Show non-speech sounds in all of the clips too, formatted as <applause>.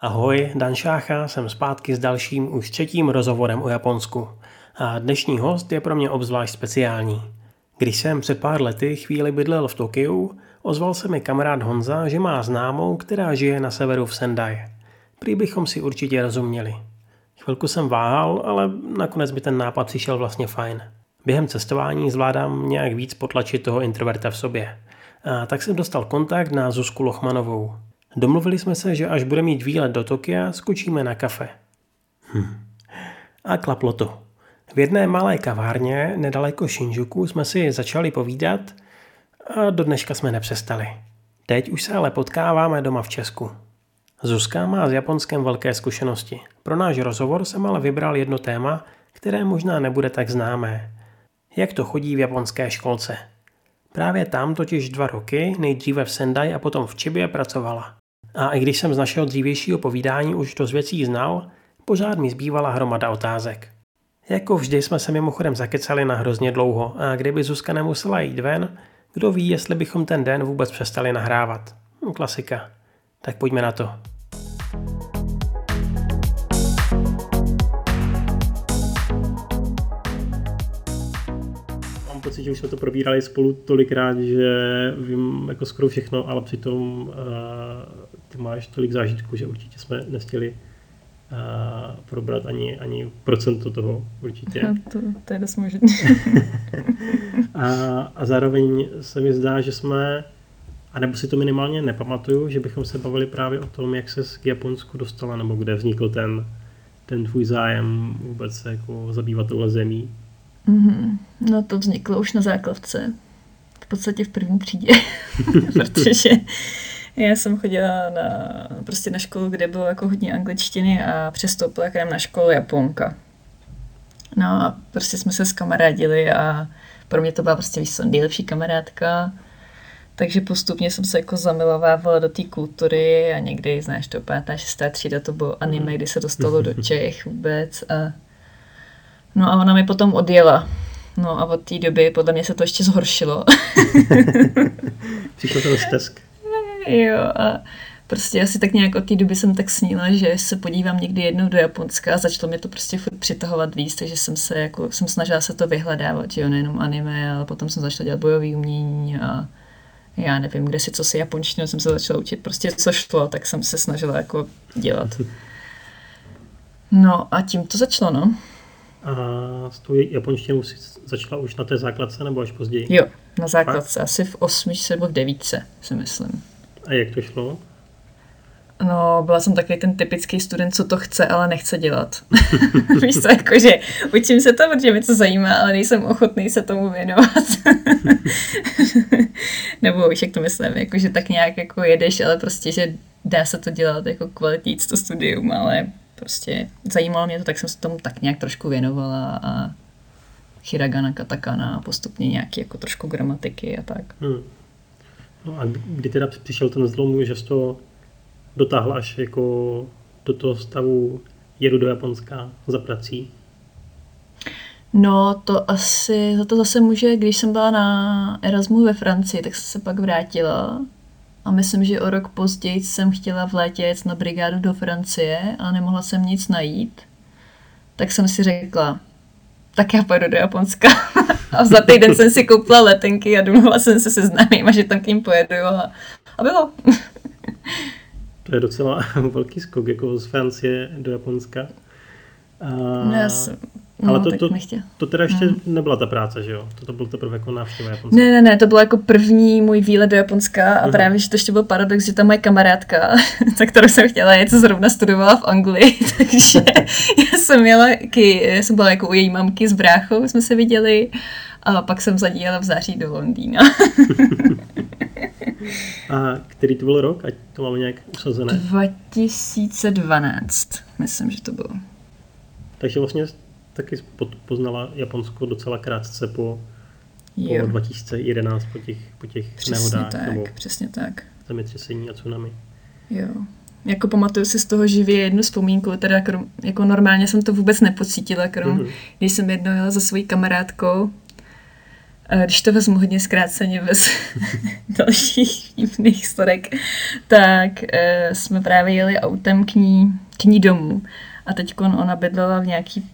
Ahoj, Dan Šácha, jsem zpátky s dalším už třetím rozhovorem o Japonsku. A dnešní host je pro mě obzvlášť speciální. Když jsem před pár lety chvíli bydlel v Tokiu, ozval se mi kamarád Honza, že má známou, která žije na severu v Sendai. Prý bychom si určitě rozuměli. Chvilku jsem váhal, ale nakonec by ten nápad přišel vlastně fajn. Během cestování zvládám nějak víc potlačit toho introverta v sobě. A tak jsem dostal kontakt na Zuzku Lochmanovou. Domluvili jsme se, že až bude mít výlet do Tokia, skočíme na kafe. Hm. A klaplo to. V jedné malé kavárně nedaleko Shinjuku jsme si začali povídat a do dneška jsme nepřestali. Teď už se ale potkáváme doma v Česku. Zuzka má s Japonskem velké zkušenosti. Pro náš rozhovor jsem ale vybral jedno téma, které možná nebude tak známé. Jak to chodí v japonské školce? Právě tam totiž dva roky, nejdříve v Sendai a potom v Čibě pracovala. A i když jsem z našeho dřívějšího povídání už dost věcí znal, pořád mi zbývala hromada otázek. Jako vždy jsme se mimochodem zakecali na hrozně dlouho a kdyby Zuzka nemusela jít ven, kdo ví, jestli bychom ten den vůbec přestali nahrávat. Klasika. Tak pojďme na to. Mám pocit, že už jsme to probírali spolu tolikrát, že vím jako skoro všechno, ale přitom uh, ty máš tolik zážitků, že určitě jsme nestihli uh, probrat ani, ani procento toho určitě. <laughs> To, to je dost možné. <laughs> a, a zároveň se mi zdá, že jsme, anebo si to minimálně nepamatuju, že bychom se bavili právě o tom, jak se k Japonsku dostala, nebo kde vznikl ten, ten tvůj zájem vůbec se jako zabývat touhle zemí. Mm-hmm. No to vzniklo už na základce. V podstatě v první třídě. <laughs> Protože já jsem chodila na, prostě na školu, kde bylo jako hodně angličtiny a přestoupila k nám na školu Japonka. No a prostě jsme se skamarádili a pro mě to byla prostě víš, nejlepší kamarádka. Takže postupně jsem se jako zamilovávala do té kultury a někdy, znáš to, pátá, šestá třída, to bylo anime, kdy se dostalo do <laughs> Čech vůbec. A... No a ona mi potom odjela. No a od té doby podle mě se to ještě zhoršilo. <laughs> Přišlo to stesk. Jo a prostě asi tak nějak od té doby jsem tak snila, že se podívám někdy jednou do Japonska a začalo mě to prostě furt přitahovat víc, takže jsem se jako, jsem snažila se to vyhledávat, že jo, nejenom anime, ale potom jsem začala dělat bojový umění a já nevím, kde si co si japonštinu jsem se začala učit, prostě co šlo, tak jsem se snažila jako dělat. No a tím to začalo, no. A s tou japonštinou si začala už na té základce nebo až později? Jo, na základce, asi v osmičce nebo v devítce, si myslím. A jak to šlo? No, byla jsem takový ten typický student, co to chce, ale nechce dělat. <laughs> Víš co, jakože učím se to, protože mě to zajímá, ale nejsem ochotný se tomu věnovat. <laughs> Nebo víš, jak to myslím, jakože tak nějak jako jedeš, ale prostě, že dá se to dělat jako kvalitní to studium, ale prostě zajímalo mě to, tak jsem se tomu tak nějak trošku věnovala a hiragana, katakana a postupně nějaký jako trošku gramatiky a tak. Hmm. No a kdy teda přišel ten zlom, že jsi to dotáhl až jako do toho stavu jedu do Japonska za prací? No, to asi, za to zase může, když jsem byla na Erasmu ve Francii, tak jsem se pak vrátila a myslím, že o rok později jsem chtěla v létě jet na brigádu do Francie a nemohla jsem nic najít. Tak jsem si řekla, tak já pojedu do Japonska. <laughs> a za týden jsem si koupila letenky a domluvila jsem se se známýma, že tam k ním pojedu a, a bylo. <laughs> to je docela velký skok, jako z Francie do Japonska. A... No, já jsem, No, Ale to, to, to teda ještě hmm. nebyla ta práce, že jo? To, to byl teprve jako návštěva Japonska. Ne, ne, ne, to bylo jako první můj výlet do Japonska a uh-huh. právě, že to ještě byl paradox, že ta moje kamarádka, <laughs> za kterou jsem chtěla jet, zrovna studovala v Anglii, <laughs> takže já jsem jela, já jsem byla jako u její mamky s bráchou, jsme se viděli a pak jsem za v září do Londýna. <laughs> a který to byl rok? Ať to máme nějak usazené. 2012, myslím, že to bylo. Takže vlastně taky poznala Japonsko docela krátce po, po 2011, po těch, po těch přesně nehodách. Tak, nebo přesně tak. Zemětřesení a tsunami. Jo. Jako pamatuju si z toho živě jednu vzpomínku, teda krom, jako normálně jsem to vůbec nepocítila, krom, mm-hmm. když jsem jednou jela za svojí kamarádkou Když to vezmu hodně zkráceně bez <laughs> dalších vtipných storek, tak uh, jsme právě jeli autem k ní, k ní domů. A teď ona bydlela v nějaký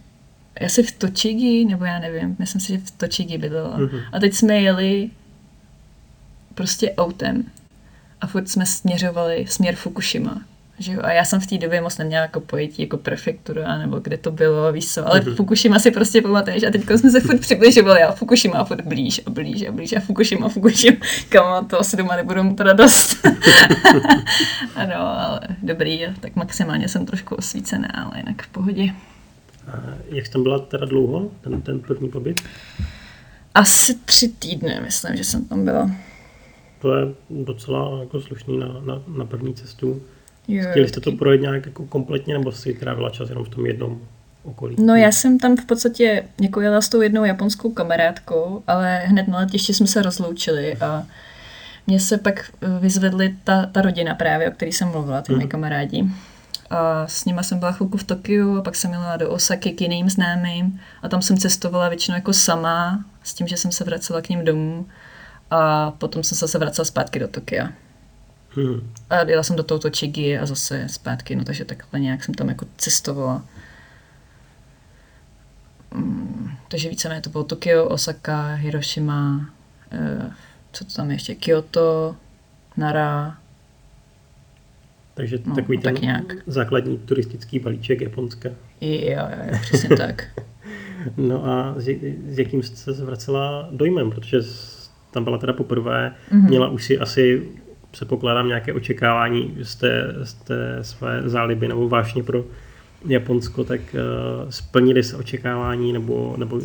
asi v Točigi, nebo já nevím, myslím si, že v Točigi bydlela. Mm-hmm. A teď jsme jeli prostě autem a furt jsme směřovali směr Fukushima. Že jo? A já jsem v té době moc neměla jako pojetí jako prefektura, nebo kde to bylo, víš co, ale mm-hmm. Fukushima si prostě pamatuješ a teď jsme se furt přibližovali a Fukushima a furt blíž a blíž a blíž a Fukushima, Fukushima, kam to asi doma nebudu mít radost. <laughs> ano, ale dobrý, tak maximálně jsem trošku osvícená, ale jinak v pohodě. Jak tam byla teda dlouho, ten, ten první pobyt? Asi tři týdny, myslím, že jsem tam byla. To je docela jako slušný na, na, na první cestu. Jo, Chtěli jste to projet nějak jako kompletně, nebo si trávila čas jenom v tom jednom okolí? No já jsem tam v podstatě jako jela s tou jednou japonskou kamarádkou, ale hned na letišti jsme se rozloučili a mě se pak vyzvedli ta, ta rodina právě, o který jsem mluvila, ty hmm. kamarádi. A s nima jsem byla chvilku v Tokiu a pak jsem jela do Osaky k jiným známým a tam jsem cestovala většinou jako sama, s tím, že jsem se vracela k ním domů a potom jsem se zase vracela zpátky do Tokia. Hmm. A jela jsem do tohoto Chigi a zase zpátky, no takže takhle nějak jsem tam jako cestovala. Hmm, takže víceméně to bylo Tokio, Osaka, Hiroshima, eh, co to tam ještě, Kyoto, Nara. Takže no, takový ten tak nějak. základní turistický balíček Japonska. Jo, jo, jo přesně tak. <laughs> no a s, s jakým jste se vracela dojmem, protože tam byla teda poprvé, mm-hmm. měla už si asi se pokládám nějaké očekávání z té, z té své záliby nebo vášně pro Japonsko, tak uh, splnili se očekávání nebo, nebo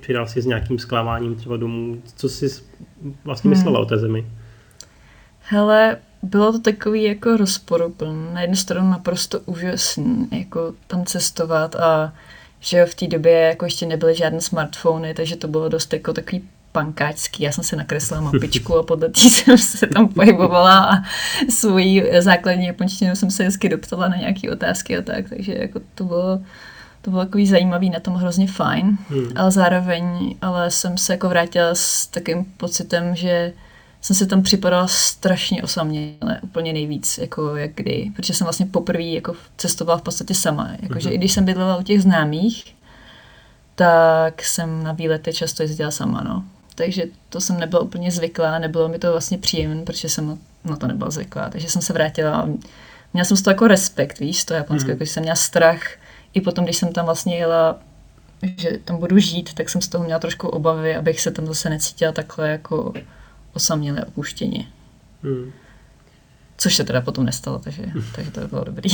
přidal si s nějakým zklamáním třeba domů. Co jsi vlastně hmm. myslela o té zemi? Hele, bylo to takový jako rozporuplný. Na jednu stranu naprosto úžasný, jako tam cestovat a že jo, v té době jako ještě nebyly žádné smartfony, takže to bylo dost jako takový pankáčský. Já jsem si nakreslila mapičku a podle té <laughs> jsem se tam pohybovala a svoji základní japonštinu jsem se hezky doptala na nějaké otázky a tak, takže jako to bylo to bylo takový zajímavý, na tom hrozně fajn, hmm. ale zároveň ale jsem se jako vrátila s takým pocitem, že jsem se tam připadala strašně osaměle, úplně nejvíc, jako jak kdy, protože jsem vlastně poprvé jako cestovala v podstatě sama, jakože hmm. i když jsem bydlela u těch známých, tak jsem na výlety často jezdila sama, no. Takže to jsem nebyla úplně zvyklá, nebylo mi to vlastně příjemné, protože jsem na to nebyla zvyklá, takže jsem se vrátila a měla jsem z toho jako respekt, víš, to Japonsko, mm. jako jsem měla strach, i potom, když jsem tam vlastně jela, že tam budu žít, tak jsem z toho měla trošku obavy, abych se tam zase necítila takhle jako osamělé opuštění. Mm. Což se teda potom nestalo, takže, takže to bylo dobrý.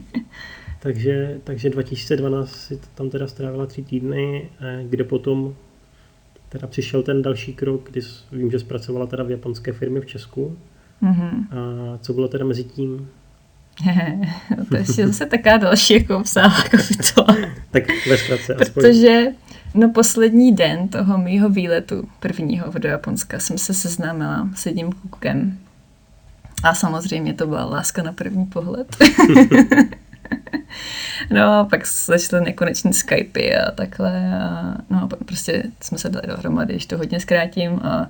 <laughs> takže, takže 2012 si tam teda strávila tři týdny, eh, kde potom teda přišel ten další krok, kdy vím, že zpracovala teda v japonské firmě v Česku. Mm-hmm. A co bylo teda mezi tím? <laughs> to je zase taká další jako obsáhlá kapitola. <laughs> tak ve zkratce Protože no poslední den toho mýho výletu prvního do Japonska jsem se seznámila s jedním klukem. A samozřejmě to byla láska na první pohled. <laughs> no a pak začaly nekonečný Skypey a takhle a no prostě jsme se dali dohromady, když to hodně zkrátím a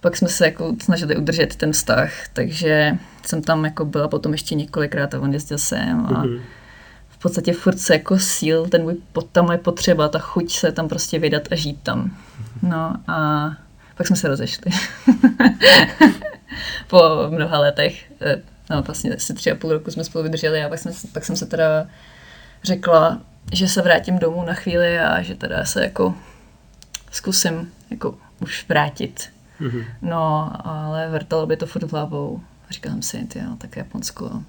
pak jsme se jako snažili udržet ten vztah, takže jsem tam jako byla potom ještě několikrát a on jezdil sem a mm-hmm. V podstatě furt se jako síl, ten můj, ta moje potřeba, ta chuť se tam prostě vydat a žít tam. No a pak jsme se rozešli. <laughs> po mnoha letech eh, no vlastně asi tři a půl roku jsme spolu vydrželi a pak, jsme, pak jsem se teda řekla, že se vrátím domů na chvíli a že teda se jako zkusím jako už vrátit. Mm-hmm. No, ale vrtalo by to furt hlavou. Říkám si, ty jo, tak Japonsko.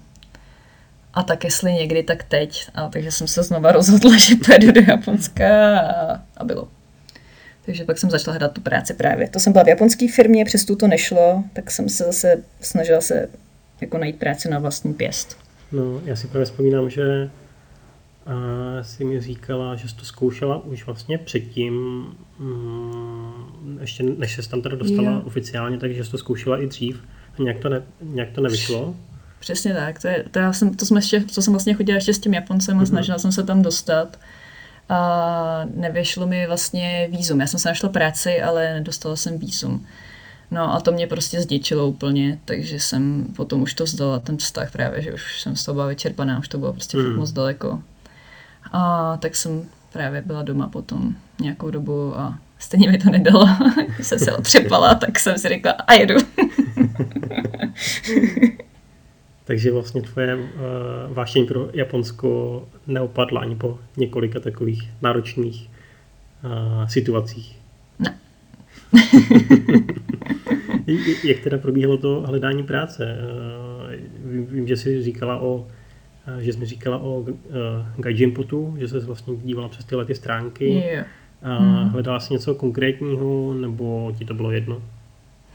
A tak jestli někdy, tak teď. A takže jsem se znova rozhodla, <laughs> že pojedu do Japonska a, a bylo. Takže pak jsem začala hledat tu práci právě. To jsem byla v japonské firmě, přes tu to nešlo, tak jsem se zase snažila se jako najít práci na vlastní pěst. No, já si právě vzpomínám, že a si mi říkala, že jsi to zkoušela už vlastně předtím, mm, ještě než se tam teda dostala jo. oficiálně, takže jsi to zkoušela i dřív. A nějak to, ne, nějak to nevyšlo? Přesně tak. To, je, to, já jsem, to, jsme ještě, to jsem vlastně chodila ještě s tím Japoncem a mm-hmm. snažila jsem se tam dostat. a nevyšlo mi vlastně výzum. Já jsem se našla práci, ale nedostala jsem výzum. No a to mě prostě zdičilo úplně, takže jsem potom už to vzdala, ten vztah právě, že už jsem z toho byla vyčerpaná, už to bylo prostě mm. moc daleko. A tak jsem právě byla doma potom nějakou dobu a stejně mi to nedalo. <laughs> Když jsem se otřepala, tak jsem si řekla a jedu. <laughs> Takže vlastně tvoje uh, vášeň pro Japonsko neopadla ani po několika takových náročných uh, situacích. Ne. <laughs> Jak teda probíhalo to hledání práce? Uh, vím, vím, že jsi říkala o že jsi mi říkala o uh, Gaijinpotu, že jsi vlastně dívala přes tyhle ty stránky. Yeah. A hmm. hledala jsi něco konkrétního, nebo ti to bylo jedno?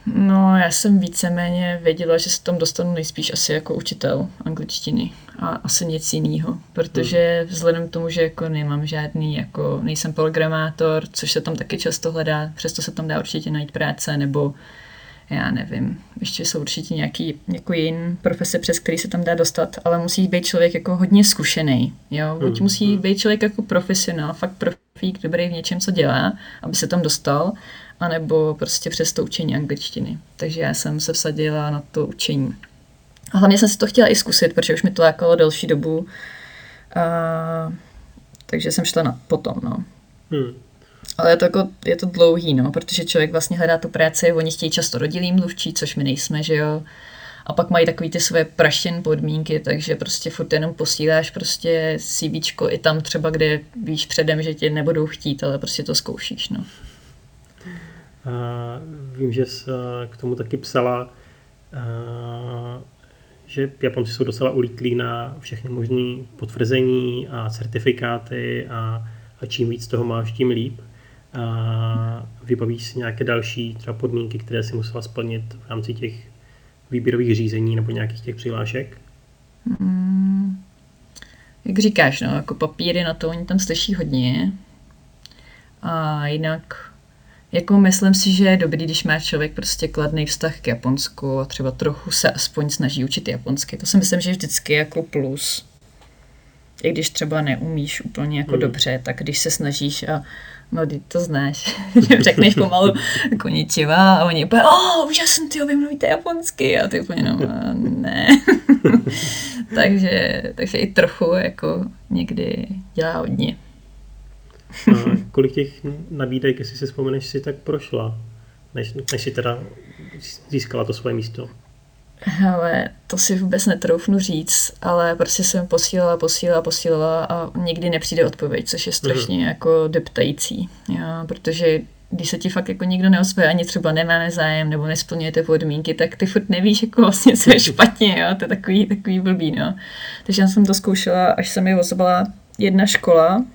No, já jsem víceméně věděla, že se tam dostanu nejspíš asi jako učitel angličtiny a asi nic jiného, protože hmm. vzhledem k tomu, že jako nemám žádný, jako nejsem programátor, což se tam taky často hledá, přesto se tam dá určitě najít práce, nebo já nevím, ještě jsou určitě nějaký jako jiný profese, přes který se tam dá dostat, ale musí být člověk jako hodně zkušený, jo, buď hmm. musí hmm. být člověk jako profesionál, fakt profík, dobrý v něčem, co dělá, aby se tam dostal, anebo prostě přes to učení angličtiny. Takže já jsem se vsadila na to učení. A hlavně jsem si to chtěla i zkusit, protože už mi to lákalo delší dobu. A, takže jsem šla na potom, no. Hmm. Ale je to, jako, je to dlouhý, no, protože člověk vlastně hledá tu práci, oni chtějí často rodilý mluvčí, což my nejsme, že jo. A pak mají takový ty své praštěn podmínky, takže prostě furt jenom posíláš prostě CVčko i tam třeba, kde víš předem, že tě nebudou chtít, ale prostě to zkoušíš, no. A vím, že jsi k tomu taky psala, že Japonci jsou docela ulítlí na všechny možné potvrzení a certifikáty a, a čím víc toho máš, tím líp. A vybavíš si nějaké další třeba podmínky, které si musela splnit v rámci těch výběrových řízení nebo nějakých těch přihlášek? Hmm. Jak říkáš, no, jako papíry na to, oni tam slyší hodně. A jinak jako myslím si, že je dobrý, když má člověk prostě kladný vztah k Japonsku a třeba trochu se aspoň snaží učit japonsky. To si myslím, že je vždycky jako plus. I když třeba neumíš úplně jako mm. dobře, tak když se snažíš a no ty to znáš, <laughs> řekneš pomalu koničiva a oni úplně, oh, úžasný, ty vy mluvíte japonsky a ty úplně, no, ne. <laughs> takže, takže i trochu jako někdy dělá hodně. A kolik těch nabídek, jestli si vzpomeneš, si tak prošla, než, než si teda získala to svoje místo? Ale to si vůbec netroufnu říct, ale prostě jsem posílala, posílala, posílala a nikdy nepřijde odpověď, což je strašně mm. jako deptající, jo, protože když se ti fakt jako nikdo neozve, ani třeba nemáme zájem nebo nesplňujete podmínky, tak ty furt nevíš jako vlastně, co je špatně, jo? to je takový, takový blbý, no. Takže já jsem to zkoušela, až se mi ozvala jedna škola,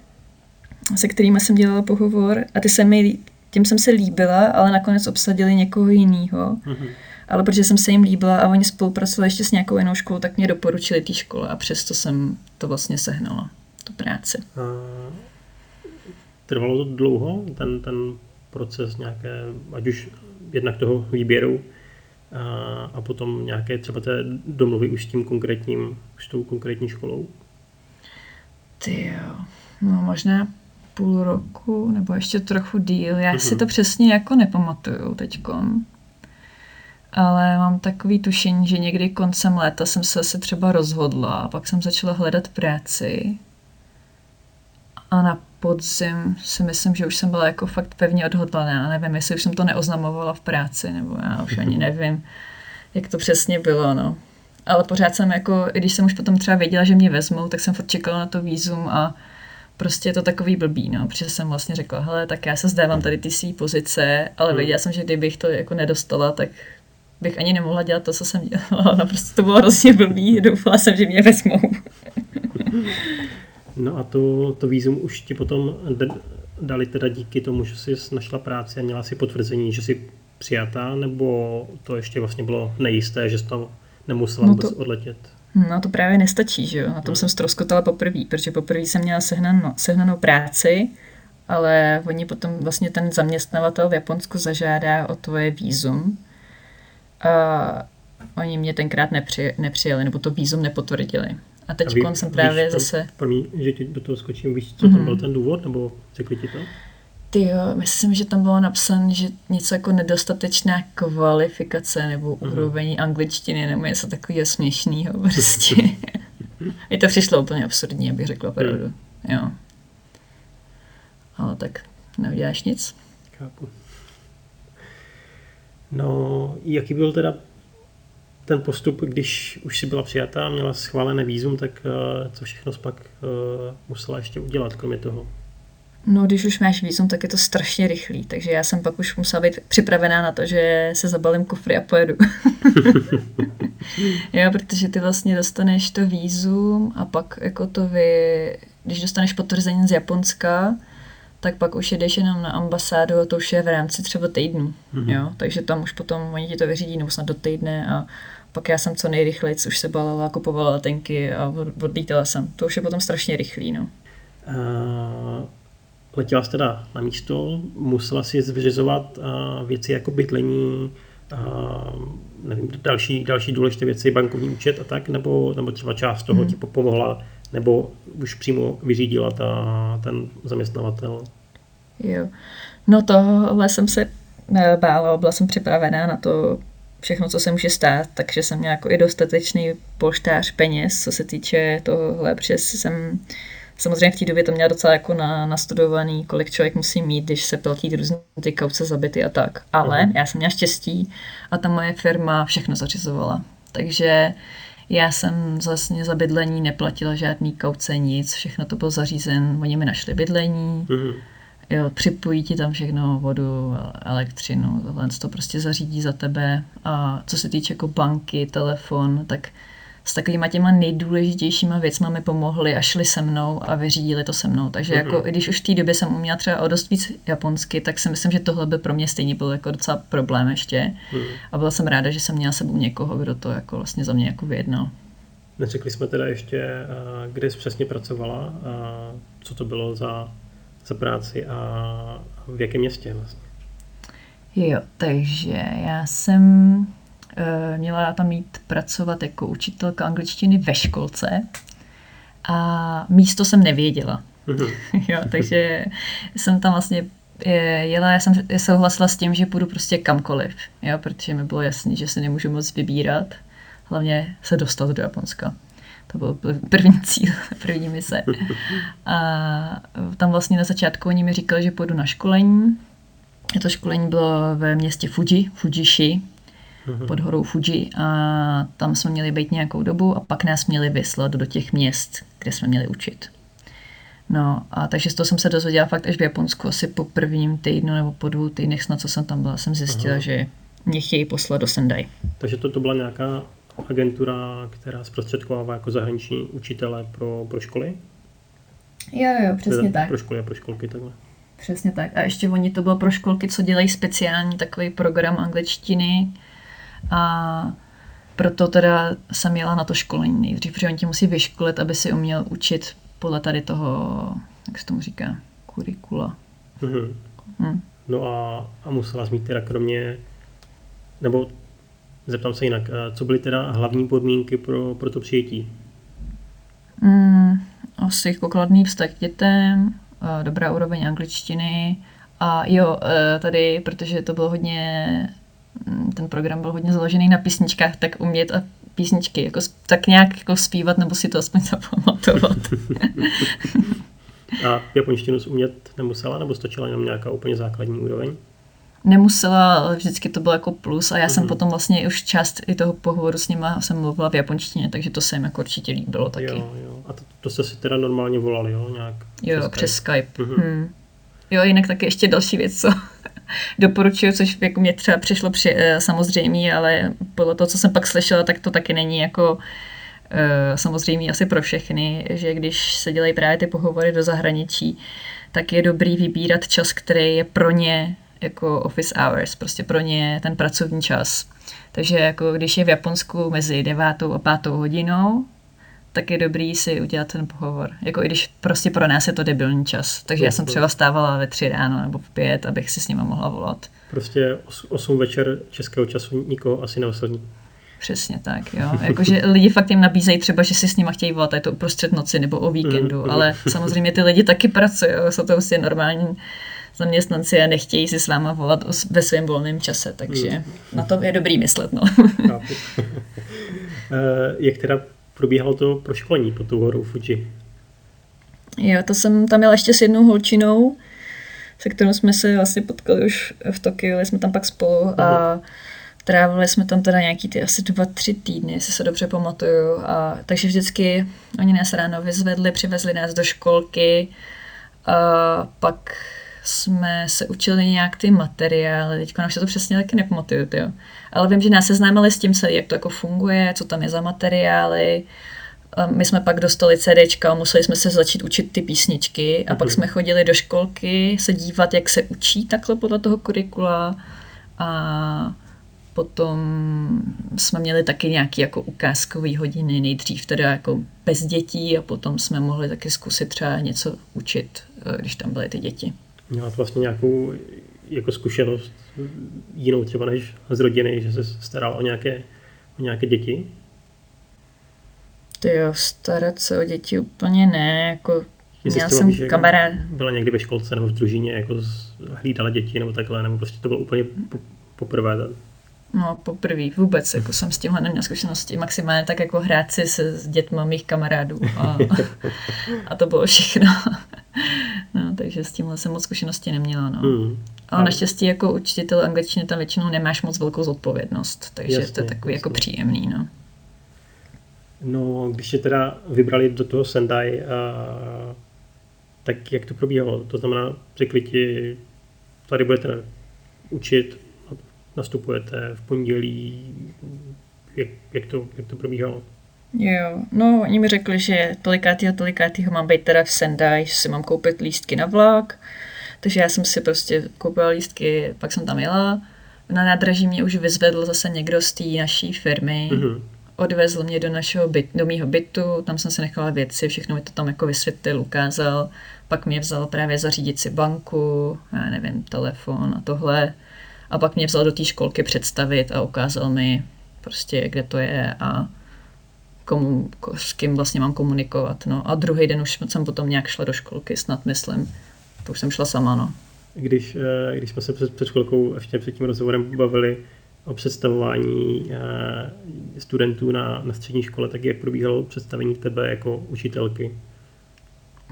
se kterými jsem dělala pohovor a ty se mi, tím jsem se líbila, ale nakonec obsadili někoho jiného. Mm-hmm. Ale protože jsem se jim líbila a oni spolupracovali ještě s nějakou jinou školou, tak mě doporučili té škole a přesto jsem to vlastně sehnala, tu práci. A trvalo to dlouho, ten, ten proces nějaké, ať už jednak toho výběru a, a potom nějaké třeba té domluvy už s tím konkrétním, s tou konkrétní školou? Ty jo, no možná půl roku nebo ještě trochu díl. Já si mhm. to přesně jako nepamatuju teďkon. Ale mám takový tušení, že někdy koncem léta jsem se asi třeba rozhodla a pak jsem začala hledat práci. A na podzim si myslím, že už jsem byla jako fakt pevně odhodlaná. Nevím, jestli už jsem to neoznamovala v práci, nebo já už ani <laughs> nevím, jak to přesně bylo, no. Ale pořád jsem jako, i když jsem už potom třeba věděla, že mě vezmou, tak jsem furt čekala na to výzum a prostě je to takový blbý, no, protože jsem vlastně řekla, hele, tak já se zdávám tady ty svý pozice, ale hmm. věděla jsem, že kdybych to jako nedostala, tak bych ani nemohla dělat to, co jsem dělala. <laughs> No prostě to bylo hrozně blbý, doufala jsem, že mě vezmou. <laughs> no a to, to výzum už ti potom dali teda díky tomu, že jsi našla práci a měla si potvrzení, že jsi přijatá, nebo to ještě vlastně bylo nejisté, že jsi tam nemusela no to, odletět? No to právě nestačí, že jo. Na tom hmm. jsem ztroskotala poprvé, protože poprvé jsem měla sehnanou, sehnanou práci, ale oni potom vlastně ten zaměstnavatel v Japonsku zažádá o tvoje výzum. A oni mě tenkrát nepři, nepřijeli, nebo to výzum nepotvrdili. A teď A ví- jsem právě víš tam- zase... Promiň, že ti do toho skočím, víš, co tam Mhm. byl ten důvod, nebo řekli ti to? Ty jo, myslím, že tam bylo napsané, že něco jako nedostatečná kvalifikace nebo Mhm. úroveň angličtiny nebo něco takového směšného <laughs> prostě. Mi to přišlo úplně absurdní, abych řekla pravdu. Jo. Ale tak neuděláš nic. Chápu. No, jaký byl teda ten postup, když už si byla přijatá, měla schválené výzum, tak uh, co všechno pak uh, musela ještě udělat, kromě toho? No, když už máš vízum, tak je to strašně rychlý, takže já jsem pak už musela být připravená na to, že se zabalím kufry a pojedu. <laughs> jo, protože ty vlastně dostaneš to vízum a pak jako to vy, když dostaneš potvrzení z Japonska, tak pak už jedeš jenom na ambasádu a to už je v rámci třeba týdnu. Mhm. Jo, takže tam už potom oni ti to vyřídí nebo snad do týdne a pak já jsem co nejrychleji už se balila, kupovala letenky a od- odlítala jsem. To už je potom strašně rychlý, no. Uh, letěla jsi teda na místo, musela si zvyřizovat uh, věci jako bydlení, uh, nevím, další, další důležité věci, bankovní účet a tak, nebo, nebo třeba část toho Hmm. ti po- pomohla, nebo už přímo vyřídila ta, ten zaměstnavatel. Jo. No tohle jsem se eh, bála, byla jsem připravená na to všechno, co se může stát, takže jsem měla jako i dostatečný polštář peněz, co se týče tohohle, protože jsem samozřejmě v té době to měla docela jako na, nastudovaný, kolik člověk musí mít, když se platí různé ty kauce za byty a tak. Ale Mhm. já jsem měla štěstí a ta moje firma všechno zařizovala. Takže já jsem vlastně za bydlení neplatila žádný kauce, nic, všechno to bylo zařízen, oni mi našli bydlení, Mhm. Jo, připojí ti tam všechno, vodu, elektřinu, tohle to prostě zařídí za tebe. A co se týče jako banky, telefon, tak s takovýma těma nejdůležitějšíma věcma mi pomohli a šli se mnou a vyřídili to se mnou. Takže Mhm. jako, i když už v té době jsem uměla třeba o dost víc japonsky, tak si myslím, že tohle by pro mě stejně byl jako docela problém ještě. Mhm. A byla jsem ráda, že jsem měla sebou někoho, kdo to jako vlastně za mě jako vyjednal. Neřekli jsme teda ještě, kde jsi přesně pracovala, a co to bylo za, za práci a v jakém městě vlastně. Jo, takže já jsem měla tam jít pracovat jako učitelka angličtiny ve školce a místo jsem nevěděla. Mhm. <laughs> jo, takže jsem tam vlastně eh, jela, já jsem souhlasila s tím, že půjdu prostě kamkoliv, jo, protože mi bylo jasný, že si nemůžu moc vybírat, hlavně se dostat do Japonska. To byl první <laughs> cíl, první mise. A tam vlastně na začátku oni mi říkali, že půjdu na školení. To školení bylo ve městě Fuji, Fujishi. Pod horou Fuji a tam jsme měli být nějakou dobu a pak nás měli vyslat do těch měst, kde jsme měli učit. No a takže z toho jsem se dozvěděla fakt až v Japonsku, asi po prvním týdnu nebo po dvou týdnech snad, co jsem tam byla, jsem zjistila, Aha. že mě chtějí poslat do Sendai. Takže to, to byla nějaká agentura, která zprostředkovává jako zahraniční učitele pro, pro školy? Jo, jo, Teda Pro školy a pro školky takhle. Přesně tak. A ještě oni to bylo pro školky, co dělají speciální takový program angličtiny a proto teda jsem jela na to školení nejdřív, protože oni tě musí vyškolit, aby si uměl učit podle tady toho, jak se tomu říká, kurikula. Mhm. Hm. No a, a musela jsi mít teda kromě, nebo zeptám se jinak, eh, co byly teda hlavní podmínky pro, pro to přijetí? Mm, asi kladný vztah k dětem, eh, dobrá úroveň angličtiny a jo, eh, tady, protože to bylo hodně, mm, ten program byl hodně založený na písničkách, tak umět a písničky, jako, tak nějak jako zpívat nebo si to aspoň <laughs> zapamatovat. A japonštinu umět nemusela, nebo stačila jenom nějaká úplně základní úroveň? Nemusela, ale vždycky to bylo jako plus a já jsem Mhm. potom vlastně už část i toho pohovoru s nima jsem mluvila v japonštině, takže to se jim jako určitě líbilo taky. Jo, jo. A to, to jste si teda normálně volali, jo? Nějak Jo, Skype? přes Skype. Mhm. Hmm. Jo, jinak taky ještě další věc, co <laughs> doporučuju, což jako mě třeba přišlo při, eh, samozřejmě, ale podle toho, co jsem pak slyšela, tak to taky není jako eh, samozřejmě asi pro všechny, že když se dělají právě ty pohovory do zahraničí, tak je dobrý vybírat čas, který je pro ně jako office hours, prostě pro ně ten pracovní čas. Takže jako když je v Japonsku mezi devátou a pátou hodinou, tak je dobrý si udělat ten pohovor. Jako i když prostě pro nás je to debilní čas. Takže já jsem třeba stávala ve tři ráno nebo v pět, abych si s nima mohla volat. Prostě 8 večer českého času nikoho asi neoslní. Přesně tak, jo. <laughs> Jakože lidi fakt jim nabízejí třeba, že si s nima chtějí volat, je to uprostřed noci nebo o víkendu, mm, ale samozřejmě ty lidi taky pracují, jsou to prostě normální zaměstnanci a nechtějí si s váma volat ve svém volném čase, takže mm. na to je dobrý myslet, no. <laughs> Eh, jak teda probíhalo to pro školní pod tou horou Fuji? Jo, to jsem tam měla ještě s jednou holčinou, se kterou jsme se vlastně potkali už v Tokiu, jsme tam pak spolu a trávili jsme tam teda nějaký ty asi dva, tři týdny, jestli se dobře pamatuju. A, takže vždycky oni nás ráno vyzvedli, přivezli nás do školky a pak jsme se učili nějak ty materiály, teďka už se to přesně taky nepamatuju, jo. Ale vím, že nás seznámili s tím, jak to jako funguje, co tam je za materiály, my jsme pak dostali CDčka a museli jsme se začít učit ty písničky a pak mhm. jsme chodili do školky se dívat, jak se učí takhle podle toho kurikula a potom jsme měli taky nějaké jako ukázkové hodiny, nejdřív teda jako bez dětí a potom jsme mohli taky zkusit třeba něco učit, eh, když tam byly ty děti. Měla vlastně nějakou jako zkušenost jinou třeba než z rodiny, že se staral o nějaké, o nějaké děti? Ty jo, starat se o děti úplně ne, jako Jestli měla jsem víš, kamarád. Byla někdy ve školce nebo v družině, jako hlídala děti nebo takhle, nebo prostě to bylo úplně poprvé. No, poprvé vůbec, jako jsem s tímhle neměla zkušenosti. Maximálně tak jako hrát si se s dětma mých kamarádů a, <laughs> a to bylo všechno. no, takže s tímhle jsem moc zkušenosti neměla, no. Hmm. Ale naštěstí jako učitel angličtiny tam většinou nemáš moc velkou zodpovědnost, takže jasně, to je takový jako jasně. jako příjemný, no. No, když je teda vybrali do toho Sendai, a, tak jak to probíhalo? To znamená, řekli ti, tady budete učit, nastupujete v pondělí, jak, jak, to, jak to probíhalo? Jo, no oni mi řekli, že tolikátýho, tolikátýho mám být teda v Sendai, že si mám koupit lístky na vlak, takže já jsem si prostě koupila lístky, pak jsem tam jela. Na nádraží mě už vyzvedl zase někdo z té naší firmy, mm-hmm odvezl mě do našeho byt, do mýho bytu, tam jsem se nechala věci, všechno mi to tam jako vysvětlil, ukázal, pak mě vzal právě zařídit si banku, já nevím, telefon a tohle. A pak mě vzal do té školky představit a ukázal mi prostě, kde to je a komu, s kým vlastně mám komunikovat. No. A druhý den už jsem potom nějak šla do školky, snad myslím. To už jsem šla sama, no. Když, eh, když jsme se před, před chvilkou ještě před tím rozhovorem bavili o představování eh, studentů na, na střední škole, tak jak probíhalo představení tebe jako učitelky?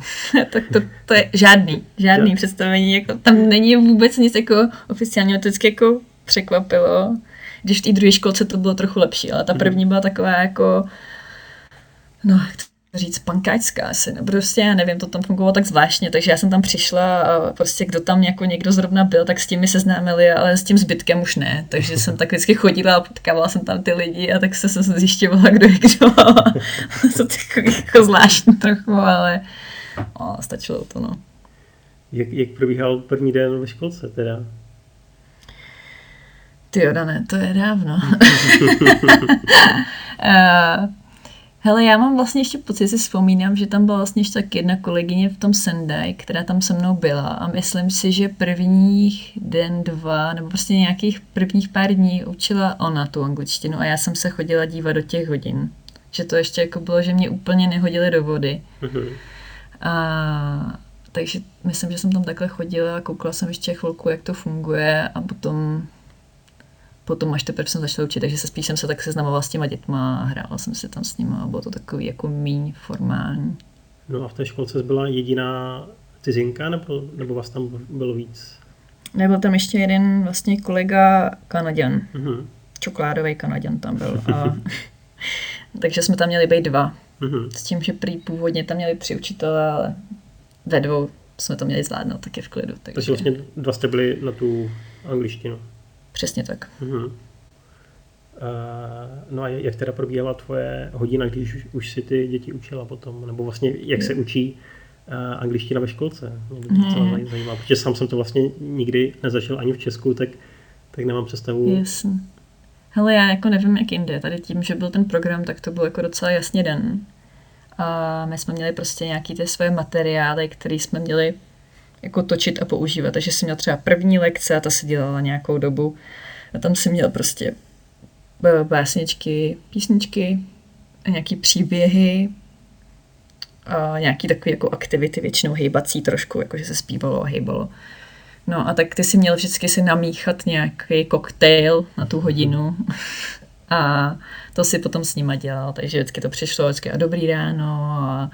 <laughs> tak to, to je žádný, žádný Já. představení, jako tam není vůbec nic jako oficiálního, to vždycky jako překvapilo, když v té druhé školce to bylo trochu lepší, ale ta mhm. první byla taková jako, no, jak to říct, pankáčská asi, nebo prostě já nevím, to tam fungovalo tak zvláštně, takže já jsem tam přišla a prostě kdo tam jako někdo zrovna byl, tak s tím mi seznámili, ale s tím zbytkem už ne, takže jsem tak vždycky chodila a potkávala jsem tam ty lidi a tak se, se zjišťovala, kdo je kdo. <laughs> to takový jako zvláštní trochu, ale o, stačilo to, no. Jak, jak probíhal první den ve školce teda? Ty ne, to je dávno. uh, <laughs> <laughs> Hele, já mám vlastně ještě pocit, si vzpomínám, že tam byla vlastně ještě tak jedna kolegyně v tom Sendai, která tam se mnou byla a myslím si, že prvních den, dva, nebo prostě nějakých prvních pár dní učila ona tu angličtinu a já jsem se chodila dívat do těch hodin. Že to ještě jako bylo, že mě úplně nehodili do vody. Mm-hmm. A, takže myslím, že jsem tam takhle chodila a koukala jsem ještě chvilku, jak to funguje a potom potom až teprve jsem začala učit, takže se spíš jsem se tak seznamovala s těma dětma a hrála jsem se tam s nimi a bylo to takový jako míň formální. No a v té školce byla jediná cizinka nebo, nebo vás tam bylo víc? Nebyl tam ještě jeden vlastně kolega Kanaděn. Mm-hmm. Čokoládový Kanaděn tam byl. A, <laughs> takže jsme tam měli být dva. Mm-hmm. S tím, že prý původně tam měli tři učitele, ale ve dvou jsme to měli zvládnout taky v klidu. Takže, takže vlastně dva jste byli na tu angličtinu. Přesně tak. Mm-hmm. Uh, no a jak teda probíhala tvoje hodina, když už, už si ty děti učila potom? Nebo vlastně jak se učí uh, angličtina ve školce? Mě by to mm. zajímá, protože sám jsem to vlastně nikdy nezačal ani v Česku, tak, tak nemám představu. Jasně. Hele, já jako nevím, jak jinde. Tady tím, že byl ten program, tak to byl jako docela jasně den. A my jsme měli prostě nějaký ty své materiály, které jsme měli jako točit a používat. Takže jsem měl třeba první lekce a ta se dělala nějakou dobu. A tam si měl prostě básničky, písničky, nějaký příběhy, a nějaký takový jako aktivity, většinou hejbací trošku, jakože se zpívalo a hejbalo. No a tak ty si měl vždycky si namíchat nějaký koktejl na tu hodinu <laughs> a to si potom s nima dělal, takže vždycky to přišlo vždycky a dobrý ráno a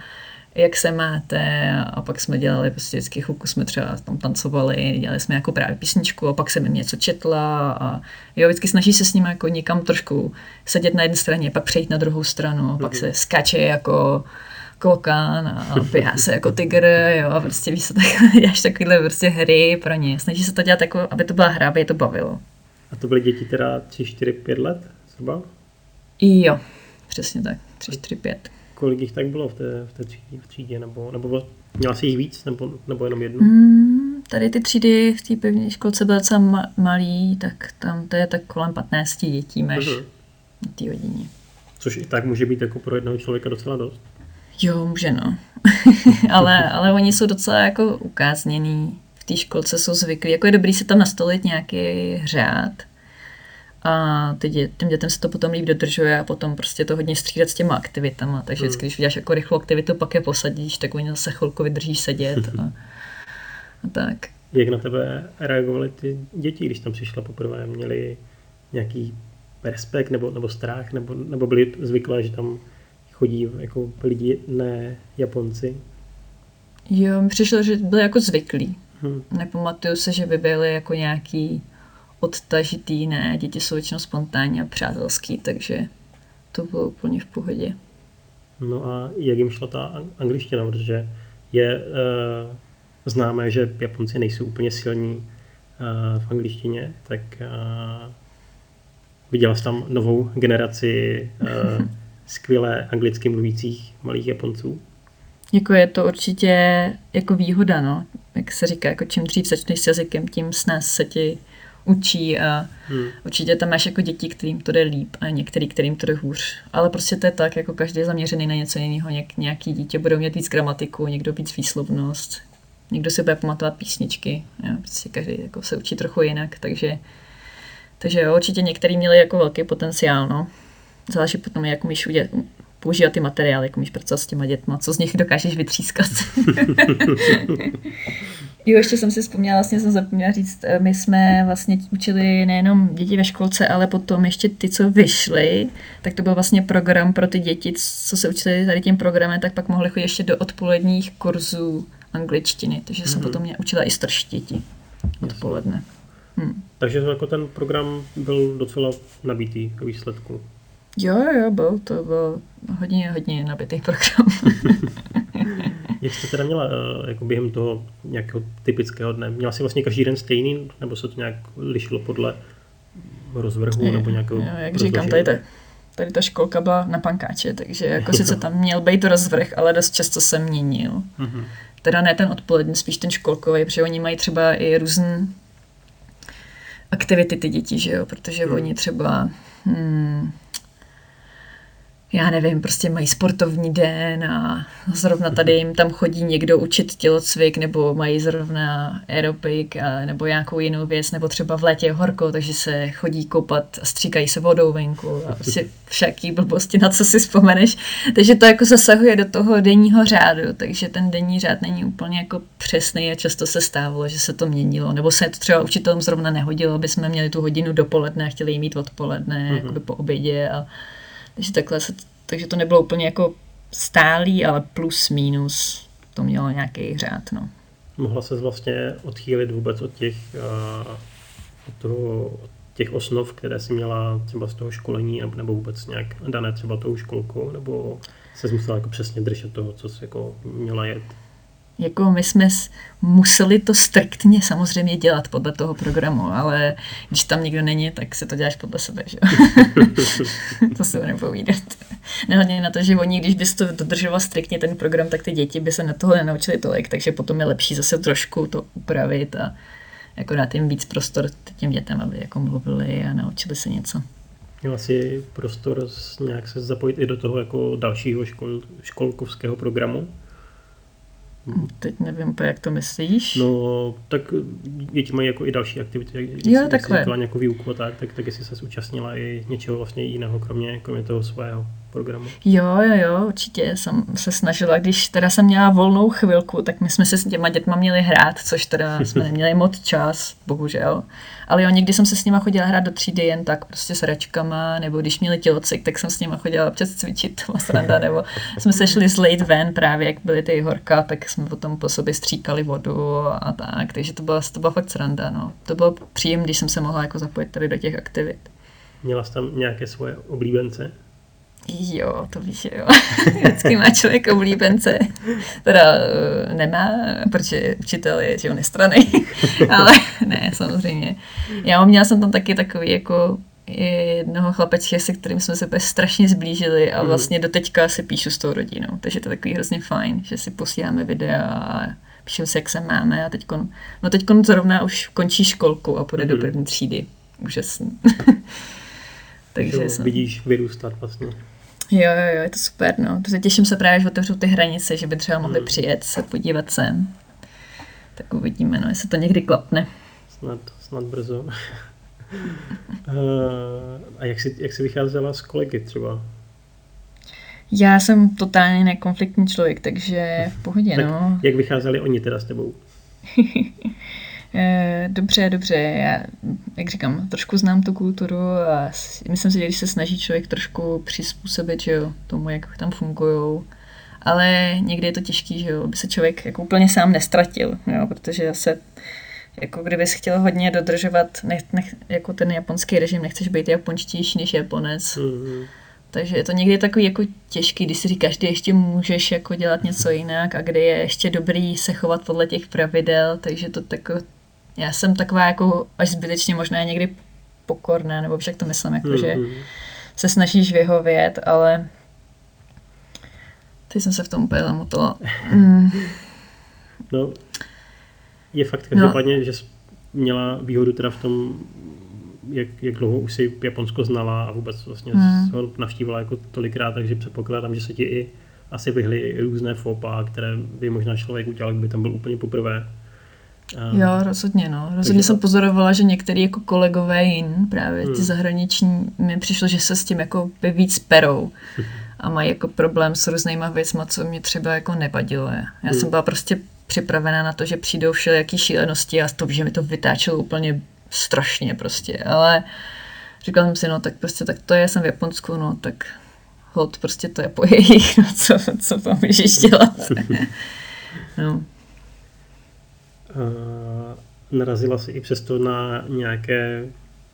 jak se máte a pak jsme dělali prostě vždycky chvilku jsme třeba tam tancovali, dělali jsme jako právě písničku a pak jsem jim něco četla a jo, vždycky snaží se s nimi jako někam trošku sedět na jedné straně, pak přejít na druhou stranu, a pak mhm. se skače jako klokán a pěhá se jako tygr, jo, a prostě víš tak, <laughs> děláš takovýhle prostě hry pro ně. Snaží se to dělat jako, aby to byla hra, aby je to bavilo. A to byly děti teda 3, 4, 5 let zhruba? Jo, přesně tak, 3, 4, 5. Kolik jich tak bylo v té, v té třídě, v třídě nebo, nebo měla jsi jich víc, nebo, nebo jenom jednu? Mm, tady ty třídy v té pevné školce byly docela malý, tak tam to je tak kolem 15 dětí máš uh-huh. na té hodině. Což i tak může být jako pro jednoho člověka docela dost. Jo, může no. <laughs> ale, ale oni jsou docela jako ukázněný. V té školce jsou zvyklí. Jako je dobrý se tam nastolit nějaký řád. A ty dě, těm dětem se to potom líp dodržuje a potom prostě to hodně střídat s těma aktivitama. Takže vždycky, když uděláš jako rychlou aktivitu, pak je posadíš, tak oni zase chvilku vydrží sedět a, a tak. Jak na tebe reagovali ty děti, když tam přišla poprvé? Měli nějaký respekt nebo, nebo strach, nebo, nebo byli zvyklé, že tam chodí jako lidi, ne Japonci. Jo, mi přišlo, že byli jako zvyklí. Hmm. Nepamatuju se, že by byli jako nějaký odtažitý, ne, děti jsou většinou spontánní a přátelský, takže to bylo úplně v pohodě. No a jak jim šla ta angličtina, protože je uh, známé, že Japonci nejsou úplně silní uh, v angličtině, tak uh, viděla jsi tam novou generaci uh, <laughs> skvěle anglicky mluvících malých Japonců? Jako je to určitě jako výhoda, no. Jak se říká, jako čím dřív začneš s jazykem, tím s nás se ti učí a hmm. určitě tam máš jako děti, kterým to jde líp a některý, kterým to jde hůř. Ale prostě to je tak, jako každý je zaměřený na něco jiného. Něk, nějaký dítě bude mít víc gramatiku, někdo víc výslovnost, někdo si bude pamatovat písničky. Jo, prostě každý jako se učí trochu jinak, takže, takže jo, určitě některý měli jako velký potenciál, no záleží potom, jak umíš udělat, používat ty materiály, jak umíš pracovat s těma dětma, co z nich dokážeš vytřískat. <laughs> <laughs> jo, ještě jsem si vzpomněla, vlastně jsem zapomněla říct, eh, my jsme vlastně učili nejenom děti ve školce, ale potom ještě ty, co vyšly, tak to byl vlastně program pro ty děti, co se učili tady tím programem, tak pak mohli chodit ještě do odpoledních kurzů angličtiny, takže mm-hmm. jsem mhm. potom mě učila i starší děti odpoledne. Hmm. Takže jako ten program byl docela nabitý výsledku. Jo, jo, byl, to byl hodně, hodně nabitý program. <laughs> Jak jste teda měla eh, jako během toho nějakého typického dne? Měla jsi vlastně každý den stejný, nebo se to nějak lišilo podle rozvrhu je, nebo nějakého jo, jak říkám, tady ta, tady ta školka byla na pankáče, takže jako sice tam <laughs> měl být rozvrh, ale dost často se měnil. Mm-hmm. Teda ne ten odpolední, spíš ten školkový, protože oni mají třeba i různé aktivity ty děti, že jo, protože hmm. oni třeba hmm, já nevím, prostě mají sportovní den a zrovna tady jim tam chodí někdo učit tělocvik nebo mají zrovna aerobik a, nebo nějakou jinou věc, nebo třeba v létě je horko, takže se chodí koupat a stříkají se vodou venku a prostě všaký blbosti, na co si vzpomeneš. Takže to jako zasahuje do toho denního řádu, takže ten denní řád není úplně jako přesný a často se stávalo, že se to měnilo, nebo se to třeba učitelům zrovna nehodilo, aby jsme měli tu hodinu dopoledne a chtěli jí mít odpoledne, mm-hmm. jako po obědě a takže takhle se, takže to nebylo úplně jako stálý, ale plus minus to mělo nějaký řád, no. Mohla se vlastně odchýlit vůbec od těch, uh, od toho, od těch osnov, které si měla třeba z toho školení, nebo vůbec nějak dané třeba tou školkou, nebo se musela jako přesně držet toho, co jsi jako měla jet? Jako my jsme museli to striktně samozřejmě dělat podle toho programu, ale když tam nikdo není, tak se to děláš podle sebe, že? <laughs> to se nepovídat. Nehledně na to, že oni, když bys to dodržoval striktně ten program, tak ty děti by se na toho nenaučili tolik, takže potom je lepší zase trošku to upravit a jako dát jim víc prostor těm dětem, aby jako mluvili a naučili se něco. Měla si prostor nějak se zapojit i do toho jako dalšího škol, školkovského programu? Teď nevím úplně, jak to myslíš. No, tak děti mají jako i další aktivity. Jak, Jo, jak takhle. Jsi nějakou výuku a tak, tak, tak jestli se zúčastnila i něčeho vlastně jiného, kromě, kromě toho svého programu. Jo, jo, jo, určitě jsem se snažila, když teda jsem měla volnou chvilku, tak my jsme se s těma dětma měli hrát, což teda <laughs> jsme neměli moc čas, bohužel. Ale jo, někdy jsem se s nima chodila hrát do třídy jen tak, prostě s hračkama, nebo když měli tělocvik, tak jsem s nima chodila občas cvičit, to byla sranda, <laughs> nebo jsme se šli zlejt ven právě, jak byly ty horka, tak jsme potom po sobě stříkali vodu a tak, takže to byla, to byla fakt sranda, no. To bylo příjemné, když jsem se mohla jako zapojit tady do těch aktivit. Měla jsi tam nějaké svoje oblíbence? Jo, to víš, jo. <laughs> Vždycky má člověk oblíbence. Teda eh, nemá, protože učitel je, že on nestraný. <laughs> Ale ne, samozřejmě. Já měla jsem tam taky takový jako jednoho chlapečka, se kterým jsme se strašně zblížili a Mhm. vlastně do teďka si píšu s tou rodinou. Takže to je takový hrozně fajn, že si posíláme videa a píšeme si, jak se máme a teďkon, no teďkon zrovna už končí školku a půjde do Mhm. první třídy. Úžasný. <laughs> Takže Takže jsem... vidíš vyrůstat vlastně. Jo, jo, jo, je to super, no. Protože těším se právě, že otevřou ty hranice, že by třeba mohli Hmm. přijet se podívat sem. Tak uvidíme, no, jestli to někdy klapne. Snad, snad brzo. <laughs> Eh, a jak jsi, jak jsi vycházela s kolegy třeba? Já jsem totálně nekonfliktní člověk, takže v pohodě, Tak no. Jak vycházeli oni teda s tebou? <laughs> Eh, Dobře, dobře, já, jak říkám, trošku znám tu kulturu a myslím si, že když se snaží člověk trošku přizpůsobit, že jo, tomu, jak tam fungují, ale někdy je to těžký, že jo, aby se člověk jako úplně sám nestratil, jo, protože zase jako kdybys chtěl hodně dodržovat nech, nech, jako ten japonský režim, nechceš být japonštější než Japonec, Mm, takže je to někdy takový jako těžký, když si říkáš, kdy ještě můžeš jako dělat něco jinak a kdy je ještě dobrý se chovat podle těch pravidel, takže to tako, já jsem taková jako až zbytečně možná někdy pokorná, nebo však to myslím, jako, že mm, se snažíš vyhovět, ale teď jsem se v tom úplně zamotala. Mm, No, je fakt každopádně, že jsi měla výhodu teda v tom, jak, jak dlouho už si Japonsko znala a vůbec vlastně hmm. ho navštívila jako tolikrát, takže předpokládám, že se ti i asi vyhly různé fopa, které by možná člověk udělal, kdyby tam byl úplně poprvé. A- jo, rozhodně, no. Rozhodně jsem pozorovala, že některý jako kolegové jin, právě ty Hmm. zahraniční, mi přišlo, že se s tím jako by víc perou a mají jako problém s různýma věcma, co mě třeba jako nevadilo. Já Hmm. jsem byla prostě připravená na to, že přijdou všelijaký šílenosti a to, že mi to vytáčelo úplně strašně prostě, ale říkala jsem si, no tak prostě tak to je, jsem v Japonsku, no tak hod, prostě to je po <laughs> jejich, no co, co to můžeš dělat. <laughs> no. A narazila jsi i přesto na nějaké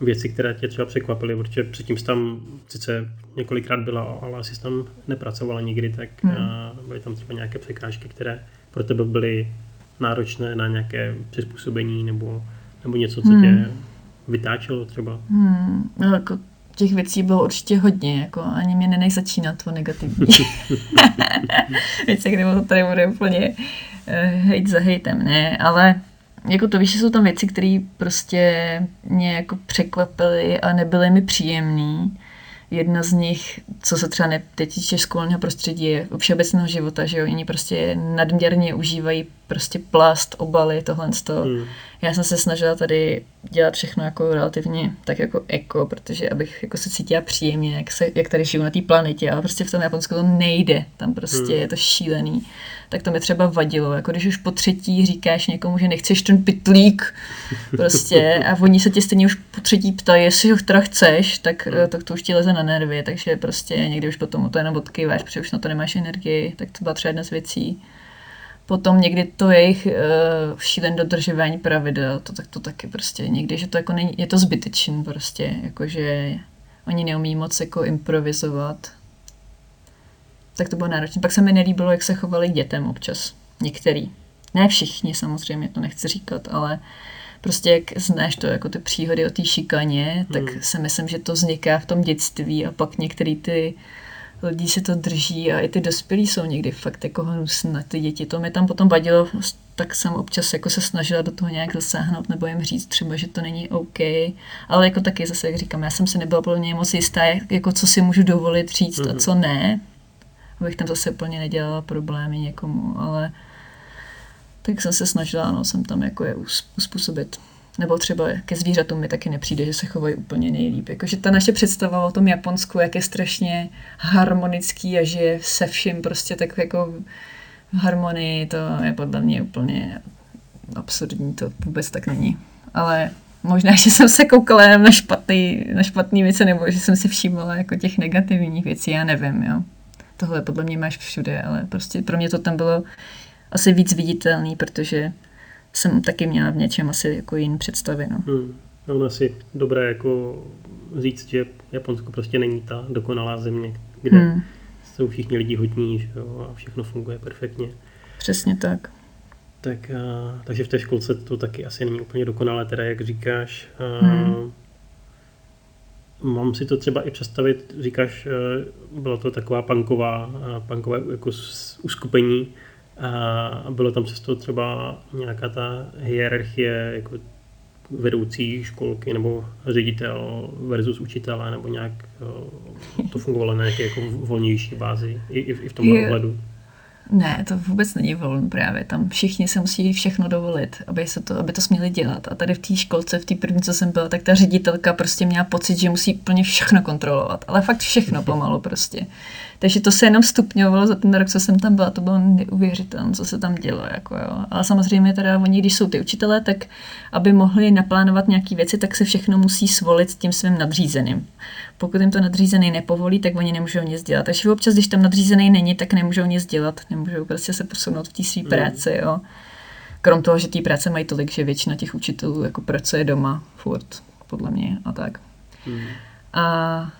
věci, které tě třeba překvapily, protože předtím jsi tam sice několikrát byla, ale asi jsi tam nepracovala nikdy, tak Hmm. byly tam třeba nějaké překážky, které pro tebe byly náročné na nějaké přizpůsobení nebo, nebo něco, co Hmm. tě vytáčelo třeba. Hmm, no, jako těch věcí bylo určitě hodně, jako ani mě nenech začínat to negativní. <laughs> <laughs> Věci, kde to tady bude úplně uh, hejt za hejtem, ne, ale jako to víš, jsou tam věci, které prostě mě jako překvapily a nebyly mi příjemný. Jedna z nich, co se třeba netýče školního prostředí, je všeobecného života, že jo, oni prostě nadměrně užívají prostě plast, obaly, tohle z toho. Hmm. Já jsem se snažila tady dělat všechno jako relativně tak jako eko, protože abych jako se cítila příjemně, jak, se, jak tady žiju na té planetě, ale prostě v tom Japonsku to nejde, tam prostě Hmm. je to šílený. Tak to mi třeba vadilo, jako když už po třetí říkáš někomu, že nechceš ten pitlík, <laughs> prostě, a oni se tě stejně už po třetí ptají, jestli ho teda chceš, tak, Hmm. eh, tak to už ti leze na nervy, takže prostě někdy už potom to jenom odkýváš, protože už na to nemáš energii, tak to byla třeba jedna z věcí. Potom někdy to jejich uh, šílen dodržování pravidel, to, tak to taky prostě někdy, že to jako není, je to zbytečný prostě, jakože oni neumí moc jako improvizovat. Tak to bylo náročné. Pak se mi nelíbilo, jak se chovali dětem občas. Některý. Ne všichni samozřejmě, to nechci říkat, ale prostě jak znáš to jako ty příhody o té šikaně, tak Hmm. si myslím, že to vzniká v tom dětství a pak některý ty lidi si to drží a i ty dospělí jsou někdy fakt jako hnusné na ty děti. To mi tam potom vadilo, tak jsem občas jako se snažila do toho nějak zasáhnout nebo jim říct třeba, že to není OK. Ale jako taky zase, jak říkám, já jsem si nebyla plně moc jistá, jak- jako co si můžu dovolit říct a Mhm. co ne. Abych tam zase plně nedělala problémy někomu, ale tak jsem se snažila, no, jsem tam jako je uspůsobit. Nebo třeba ke zvířatům mi taky nepřijde, že se chovají úplně nejlíp. Jakože ta naše představa o tom Japonsku, jak je strašně harmonický a že je se vším prostě tak jako v harmonii, to je podle mě úplně absurdní, to vůbec tak není. Ale možná, že jsem se koukala jenom na špatný, na špatný věci, nebo že jsem si všímala jako těch negativních věcí, já nevím, jo. Tohle podle mě máš všude, ale prostě pro mě to tam bylo asi víc viditelný, protože jsem taky měla v něčem asi jako jiný představy. No. Hmm. Ono asi dobré jako říct, že Japonsko prostě není ta dokonalá země, kde hmm. jsou všichni lidi hodní že jo, a všechno funguje perfektně. Přesně tak. Tak, a, takže v té školce to taky asi není úplně dokonalé, teda jak říkáš. A, hmm. Mám si to třeba i představit, říkáš, bylo to taková punková, punkové jako uskupení, a bylo tam přesto třeba nějaká ta hierarchie jako vedoucí školky nebo ředitel versus učitele, nebo nějak to fungovalo na nějaké jako volnější bázi i, i v tomhle ohledu. Ne, to vůbec není volno právě. Tam všichni se musí všechno dovolit, aby, se to, aby to směli dělat. A tady v té školce, v té první, co jsem byla, tak ta ředitelka prostě měla pocit, že musí úplně všechno kontrolovat. Ale fakt všechno pomalu prostě. Takže to se jenom stupňovalo za ten rok, co jsem tam byla, to bylo neuvěřitelné, co se tam dělo. Jako jo. Ale samozřejmě teda oni, když jsou ty učitelé, tak aby mohli naplánovat nějaké věci, tak se všechno musí svolit s tím svým nadřízeným. Pokud jim to nadřízený nepovolí, tak oni nemůžou nic dělat. Takže občas, když tam nadřízený není, tak nemůžou nic dělat, nemůžou prostě se posunout v té své mm. práci. Jo. Krom toho, že té práce mají tolik, že většina těch učitelů jako pracuje doma furt, podle mě a tak. Mm. A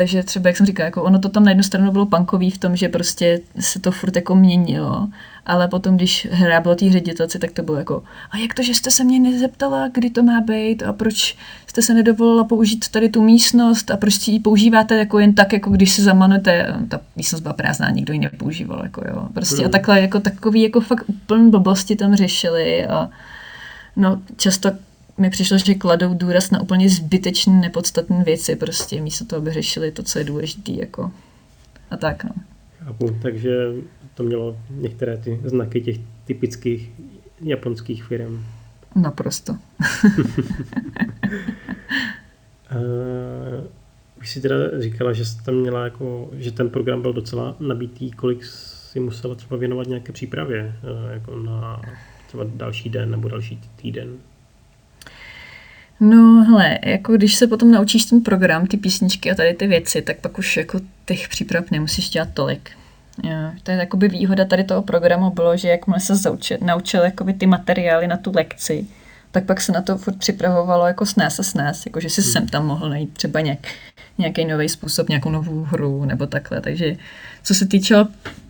takže třeba, jak jsem říkala, jako ono to tam na jednu stranu bylo punkový v tom, že prostě se to furt jako měnilo, ale potom, když hra byla té ředitelce, tak to bylo jako, a jak to, že jste se mě nezeptala, kdy to má být? A proč jste se nedovolila použít tady tu místnost? A proč ji používáte jako jen tak, jako když se zamanujete, ta místnost byla prázdná, nikdo ji nepoužíval, jako jo. Prostě a takhle jako takový jako fakt úplný blbosti tam řešili a no často mi přišlo, že kladou důraz na úplně zbytečné, nepodstatné věci, prostě místo toho, aby řešili to, co je důležité, jako a tak, no. Chápu, takže to mělo některé ty znaky těch typických japonských firm. Naprosto. <laughs> uh, už si teda říkala, že jsi tam měla jako, že ten program byl docela nabitý, kolik si musela třeba věnovat nějaké přípravě, jako na třeba další den nebo další týden? No hele, jako když se potom naučíš ten program, ty písničky a tady ty věci, tak pak už jako těch příprav nemusíš dělat tolik. Jo, to je jakoby výhoda tady toho programu bylo, že jakmile se zaučil, naučil jakoby ty materiály na tu lekci, tak pak se na to furt připravovalo jako snés a snés, jako že si hmm. sem tam mohl najít třeba nějak, nějaký nový způsob, nějakou novou hru nebo takhle. Takže co se týče,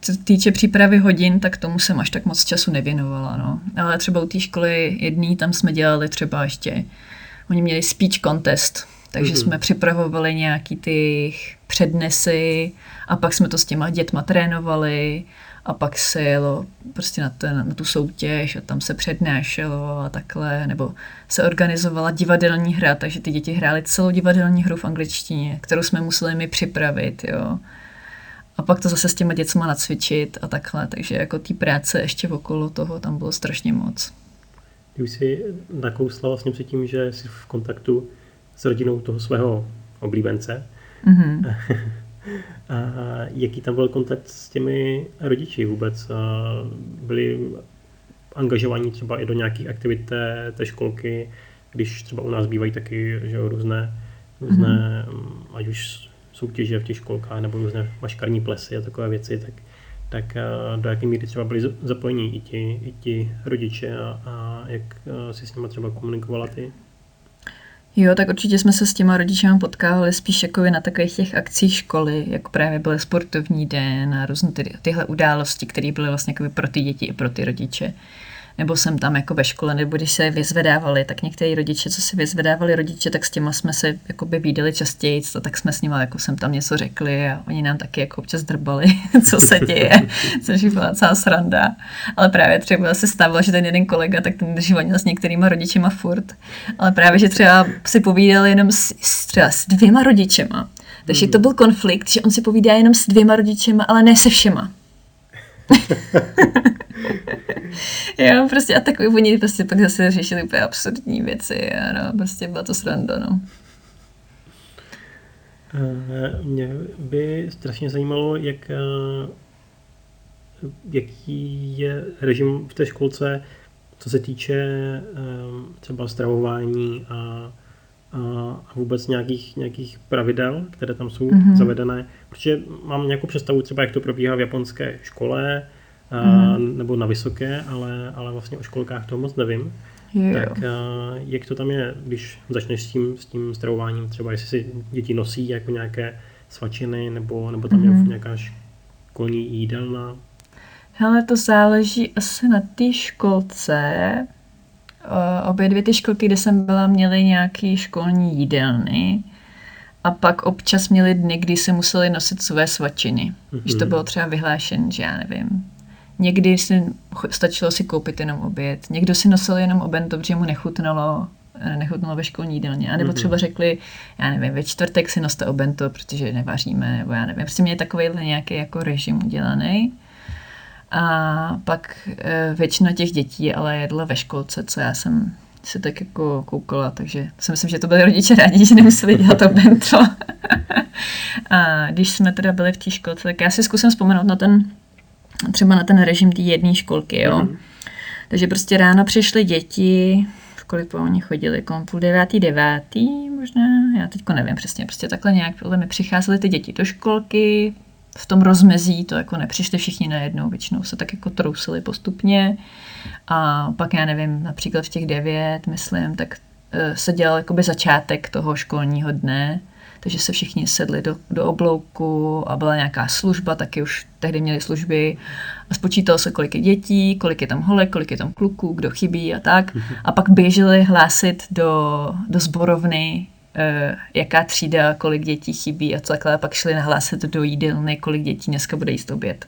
co týče přípravy hodin, tak tomu jsem až tak moc času nevěnovala. No. Ale třeba u té školy jedný, tam jsme dělali třeba ještě Oni měli speech contest, takže mm-hmm. jsme připravovali nějaký ty přednesy a pak jsme to s těma dětma trénovali a pak se jelo prostě na, ten, na tu soutěž a tam se přednášelo a takhle, nebo se organizovala divadelní hra, takže ty děti hrály celou divadelní hru v angličtině, kterou jsme museli mi připravit, jo. A pak to zase s těma dětma nacvičit a takhle, takže jako té práce ještě okolo toho tam bylo strašně moc. Ty už jsi nakousla vlastně předtím, že jsi v kontaktu s rodinou toho svého oblíbence. Mm-hmm. <laughs> A jaký tam byl kontakt s těmi rodiči vůbec? Byli angažovaní třeba i do nějakých aktivit té, té školky, když třeba u nás bývají taky že jo, různé, různé mm-hmm. ať už soutěže v těch školkách nebo různé maškarní plesy a takové věci, tak tak eh, do jaké míry třeba byli zapojení i ti, i ti rodiče a, a jak eh, si s nimi třeba komunikovala ty? Jo, tak určitě jsme se s těma rodičemi potkávali spíš jako na takových těch akcích školy, jako právě byl sportovní den a různé ty, tyhle události, které byly vlastně pro ty děti i pro ty rodiče nebo jsem tam jako ve škole, nebo když se vyzvedávali, tak někteří rodiče, co si vyzvedávali rodiče, tak s těma jsme se jako by výdali častěji, to tak jsme s nimi jako jsem tam něco řekli a oni nám taky jako občas drbali, <laughs> co se děje, <laughs> což byla celá sranda. Ale právě třeba se stávalo, že ten jeden kolega, tak ten drží s některýma rodičema furt, ale právě, že třeba si povídali jenom s, třeba s dvěma rodičema. Takže to byl konflikt, že on si povídá jenom s dvěma rodičema, ale ne se všema. <laughs> jo, prostě a takový oni prostě pak zase řešili úplně absurdní věci a prostě byla to sranda, no. Eh, mě by strašně zajímalo, jak, eh, jaký je režim v té školce, co se týče eh, třeba stravování a, a vůbec nějakých, nějakých pravidel, které tam jsou mm-hmm. zavedené. Protože mám nějakou představu třeba, jak to probíhá v japonské škole mm-hmm. nebo na vysoké, ale, ale vlastně o školkách toho moc nevím. Jo. Tak jak to tam je, když začneš s tím, s tím stravováním, třeba jestli si děti nosí jako nějaké svačiny, nebo, nebo tam mm-hmm. je mhm. nějaká školní jídelna? Hele, to záleží asi na té školce. Obě dvě ty školky, kde jsem byla, měly nějaké školní jídelny. A pak občas měli dny, kdy se museli nosit své svačiny. Mm-hmm. Když to bylo třeba vyhlášen, že já nevím, Někdy si stačilo si koupit jenom oběd, někdo si nosil jenom oběd, protože mu nechutnalo, eh, nechutnalo ve školní jídelně. A nebo mhm. třeba řekli, já nevím, ve čtvrtek si noste obento, protože nevaříme, nebo já nevím. Prostě měli takovýhle nějaký jako režim udělaný. A pak e, většina těch dětí ale jedla ve školce, co já jsem se tak jako koukala, takže si myslím, že to byli rodiče rádi, že nemuseli dělat to bento. <laughs> a když jsme teda byli v té školce, tak já si zkusím vzpomenout na ten třeba na ten režim té jedné školky, jo. Mm. Takže prostě ráno přišly děti, v kolik po oni chodili, jako půl devátý, devátý možná, já teďko nevím přesně, prostě takhle nějak podle mi přicházely ty děti do školky, v tom rozmezí to jako nepřišli všichni najednou, většinou se tak jako trousili postupně a pak já nevím, například v těch devět, myslím, tak eh, se dělal jakoby začátek toho školního dne, takže se všichni sedli do, do oblouku a byla nějaká služba, taky už tehdy měli služby a spočítalo se, kolik je dětí, kolik je tam holek, kolik je tam kluků, kdo chybí a tak. Mhm. A pak běželi hlásit do, do zborovny, jaká třída, kolik dětí chybí a takhle. A pak šli nahlásit do jídelny, kolik dětí dneska bude jíst oběd.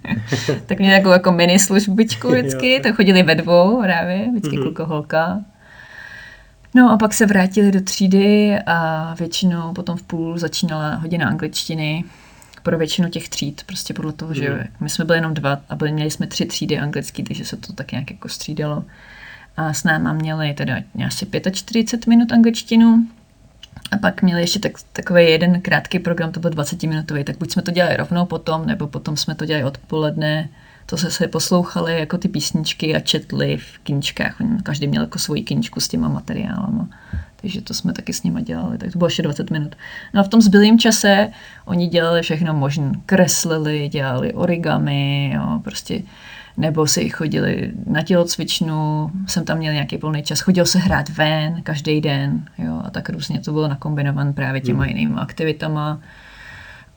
<laughs> tak měli takovou jako mini službičku <laughs> vždycky, to chodili ve dvou právě, vždycky mm-hmm. kluko holka. No a pak se vrátili do třídy a většinou potom v půl začínala hodina angličtiny pro většinu těch tříd, prostě podle toho, mm. že mhm. my jsme byli jenom dva a byli, měli jsme tři třídy anglický, takže se to tak nějak jako střídalo. A s náma měli teda asi 45 minut angličtinu, a pak měli ještě tak, takový jeden krátký program, to byl 20 minutový, tak buď jsme to dělali rovnou potom, nebo potom jsme to dělali odpoledne to se se poslouchali jako ty písničky a četli v kničkách. Každý měl jako svoji kničku s těma materiálama. Takže to jsme taky s nima dělali, tak to bylo ještě 20 minut. No a v tom zbylém čase oni dělali všechno možné. Kreslili, dělali origami, jo, prostě nebo si chodili na tělocvičnu, jsem tam měl nějaký plný čas, chodil se hrát ven každý den, jo, a tak různě to bylo nakombinované právě těma hmm. jinými aktivitama.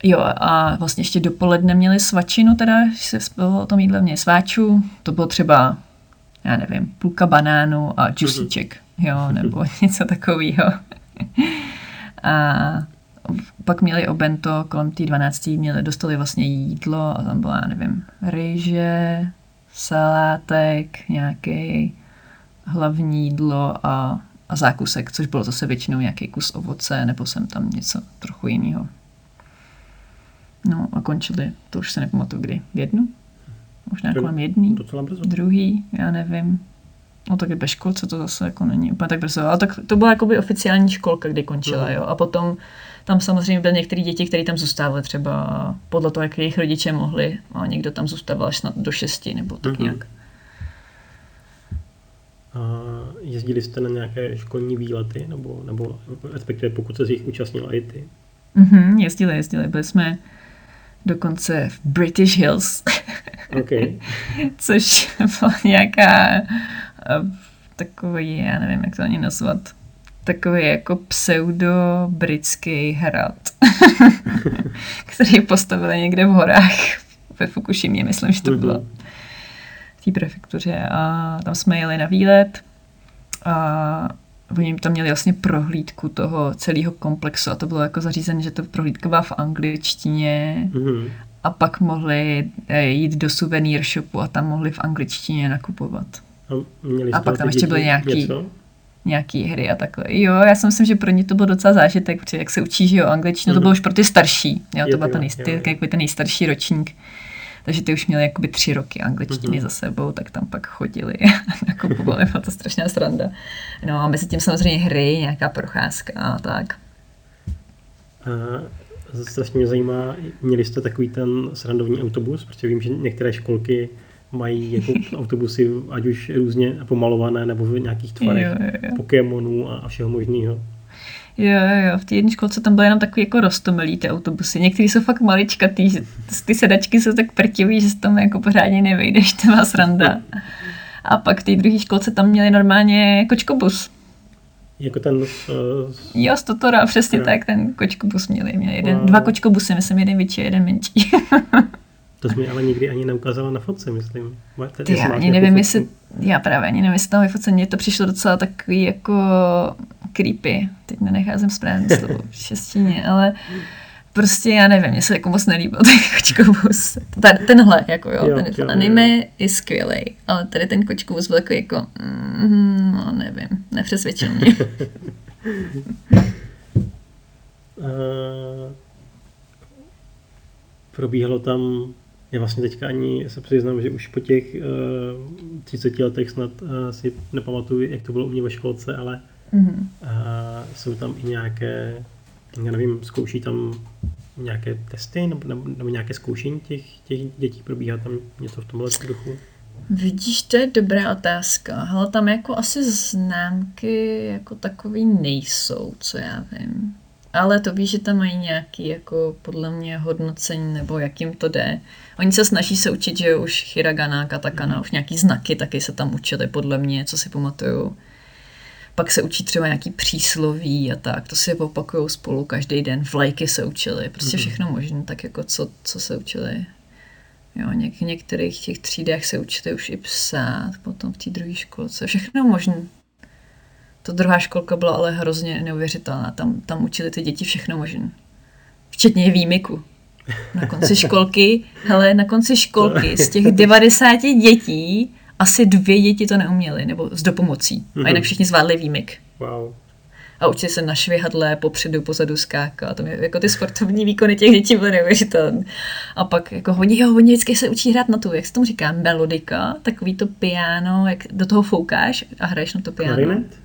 Jo a vlastně ještě dopoledne měli svačinu, teda, když se bylo o tom jídle, měli sváčů, to bylo třeba, já nevím, půlka banánu a džusíček, jo, <laughs> nebo <laughs> něco takového. a pak měli obento, kolem té 12. měli, dostali vlastně jídlo a tam byla, já nevím, ryže, salátek, nějaký hlavní jídlo a, a zákusek, což bylo zase většinou nějaký kus ovoce, nebo jsem tam něco trochu jiného. No a končili, to už se nepamatuju kdy, v jednu? Možná kolem jedný, druhý, já nevím. No tak ve školce to zase jako není úplně tak brzo, ale tak to byla jakoby oficiální školka, kdy končila, mm. jo. A potom tam samozřejmě byly některé děti, které tam zůstávaly třeba podle toho, jak jejich rodiče mohli. A někdo tam zůstával až snad do šesti nebo tak mm-hmm. nějak. A jezdili jste na nějaké školní výlety, nebo, nebo respektive pokud se z nich účastnila i ty? Mm-hmm, jezdili, jezdili. Byli jsme dokonce v British Hills. <laughs> Okay. Což <laughs> byla nějaká eh, takový, já nevím, jak to ani nazvat, takový jako pseudo-britský hrad, <laughs> který postavili někde v horách ve Fukushimě, myslím, že to bylo mhm. v té prefektuře. A tam jsme jeli na výlet a oni tam měli vlastně prohlídku toho celého komplexu a to bylo jako zařízené, že to prohlídka byla v angličtině mm-hmm. a pak mohli eh, jít do suvenýr shopu a tam mohli v angličtině nakupovat. A, měli a pak tam ještě byly nějaký, něco? Nějaký hry a takhle. Jo, já si myslím, že pro ně to byl docela zážitek, protože jak se učí, že jo, angličtinu, mm-hmm. to mhm. bylo už pro ty starší, jo, to byl ten, nejstarší, ten nejstarší ročník. Takže ty už měli jakoby tři roky angličtiny mm-hmm. za sebou, tak tam pak chodili <laughs> a nakupovali, byla to strašná sranda. No a mezi tím samozřejmě hry, nějaká procházka a tak. A strašně mě zajímá, měli jste takový ten srandovní autobus, protože vím, že některé školky mají jako autobusy, ať už různě pomalované, nebo v nějakých tvarech jo, jo, jo. Pokémonů a všeho možného. Jo, jo, jo, v té jedné školce tam byly jenom takový jako rostomilý ty autobusy. Některý jsou fakt maličkatý, ty sedačky jsou tak prtivý, že se tam jako pořádně nevejdeš, <laughs> to má sranda. A pak v té druhé školce tam měli normálně kočkobus. Jako ten... Uh, jo, z Totora, přesně jo. tak, ten kočkobus měli. Měli jeden, wow. dva kočkobusy, myslím, jeden větší, jeden menší. <laughs> To jsi mi ale nikdy ani neukázala na fotce, myslím. Ty, já ani nevím, jestli, já právě ani nevím, jestli tam vyfocení, mně to přišlo docela takový jako creepy. Teď nenecházím správně slovo v šestině, ale prostě já nevím, mně se jako moc nelíbil ten kočkovus. Tady, tenhle, jako jo, jo ten jo, anime jo. je skvělý, ale tady ten kočkovus byl jako, jako mm, no nevím, nepřesvědčil mě. uh, <laughs> probíhalo tam já vlastně teďka ani se přiznám, že už po těch uh, 30 letech snad uh, si nepamatuju, jak to bylo u mě ve školce, ale mm-hmm. uh, jsou tam i nějaké, já nevím, zkouší tam nějaké testy nebo, nebo, nebo nějaké zkoušení těch, těch dětí, probíhá tam něco v tomhle duchu? Vidíš, to je dobrá otázka. Ale tam jako asi známky jako takový nejsou, co já vím. Ale to víš, že tam mají nějaký jako podle mě hodnocení nebo jak jim to jde. Oni se snaží se učit, že už hiragana, katakana, mm. už nějaký znaky taky se tam učili podle mě, co si pamatuju. Pak se učí třeba nějaký přísloví a tak, to si opakují spolu každý den, vlajky se učili, prostě mm. všechno možné, tak jako co, co se učili. Jo, něk, v některých těch třídách se učili už i psát, potom v té druhé školce, všechno možné. To druhá školka byla ale hrozně neuvěřitelná. Tam, tam učili ty děti všechno možné. Včetně výjimku. Na konci školky, hele, na konci školky z těch <laughs> 90 dětí asi dvě děti to neuměly, nebo s dopomocí. A jinak všichni zvládli výjimek. Wow. A učili se na švihadle, popředu, pozadu skákat. To jako ty sportovní výkony těch dětí byly neuvěřitelné. A pak jako oni, jo, oni vždycky se učí hrát na tu, jak se tomu říká, melodika, takový to piano, jak do toho foukáš a hraješ na to piano. Klarinet?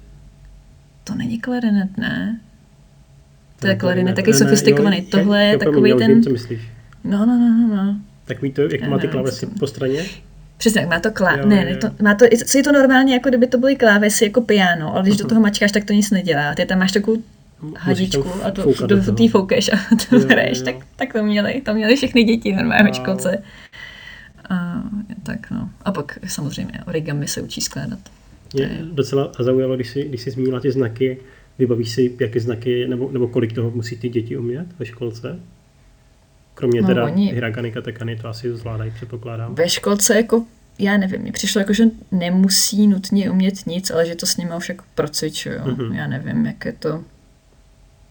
To není klarinet, ne? To je klarinet, taky sofistikovaný. Tohle je takový ten... Vím, co myslíš. No, no, no, no. no. Takový to, jak to má ty klávesy po straně? Přesně, má to klá... Jo, ne, ne, to, má to, je to normálně, jako kdyby to byly klávesy jako piano, ale když do toho mačkáš, tak to nic nedělá. Ty tam máš takovou hadičku a to, do, do, ty foukeš a to hraješ, tak, tak to měli, to měli všechny děti normálně v školce. A, tak no. A pak samozřejmě origami se učí skládat. Mě docela zaujalo, když jsi, když jsi zmínila ty znaky, vybavíš si, jaké znaky, nebo, nebo kolik toho musí ty děti umět ve školce? Kromě no, teda oni... hiragany, katakany, to asi zvládají, předpokládám. Ve školce jako já nevím, mně přišlo jako, že nemusí nutně umět nic, ale že to s nimi už jako procvičují. Mm-hmm. Já nevím, jak je to,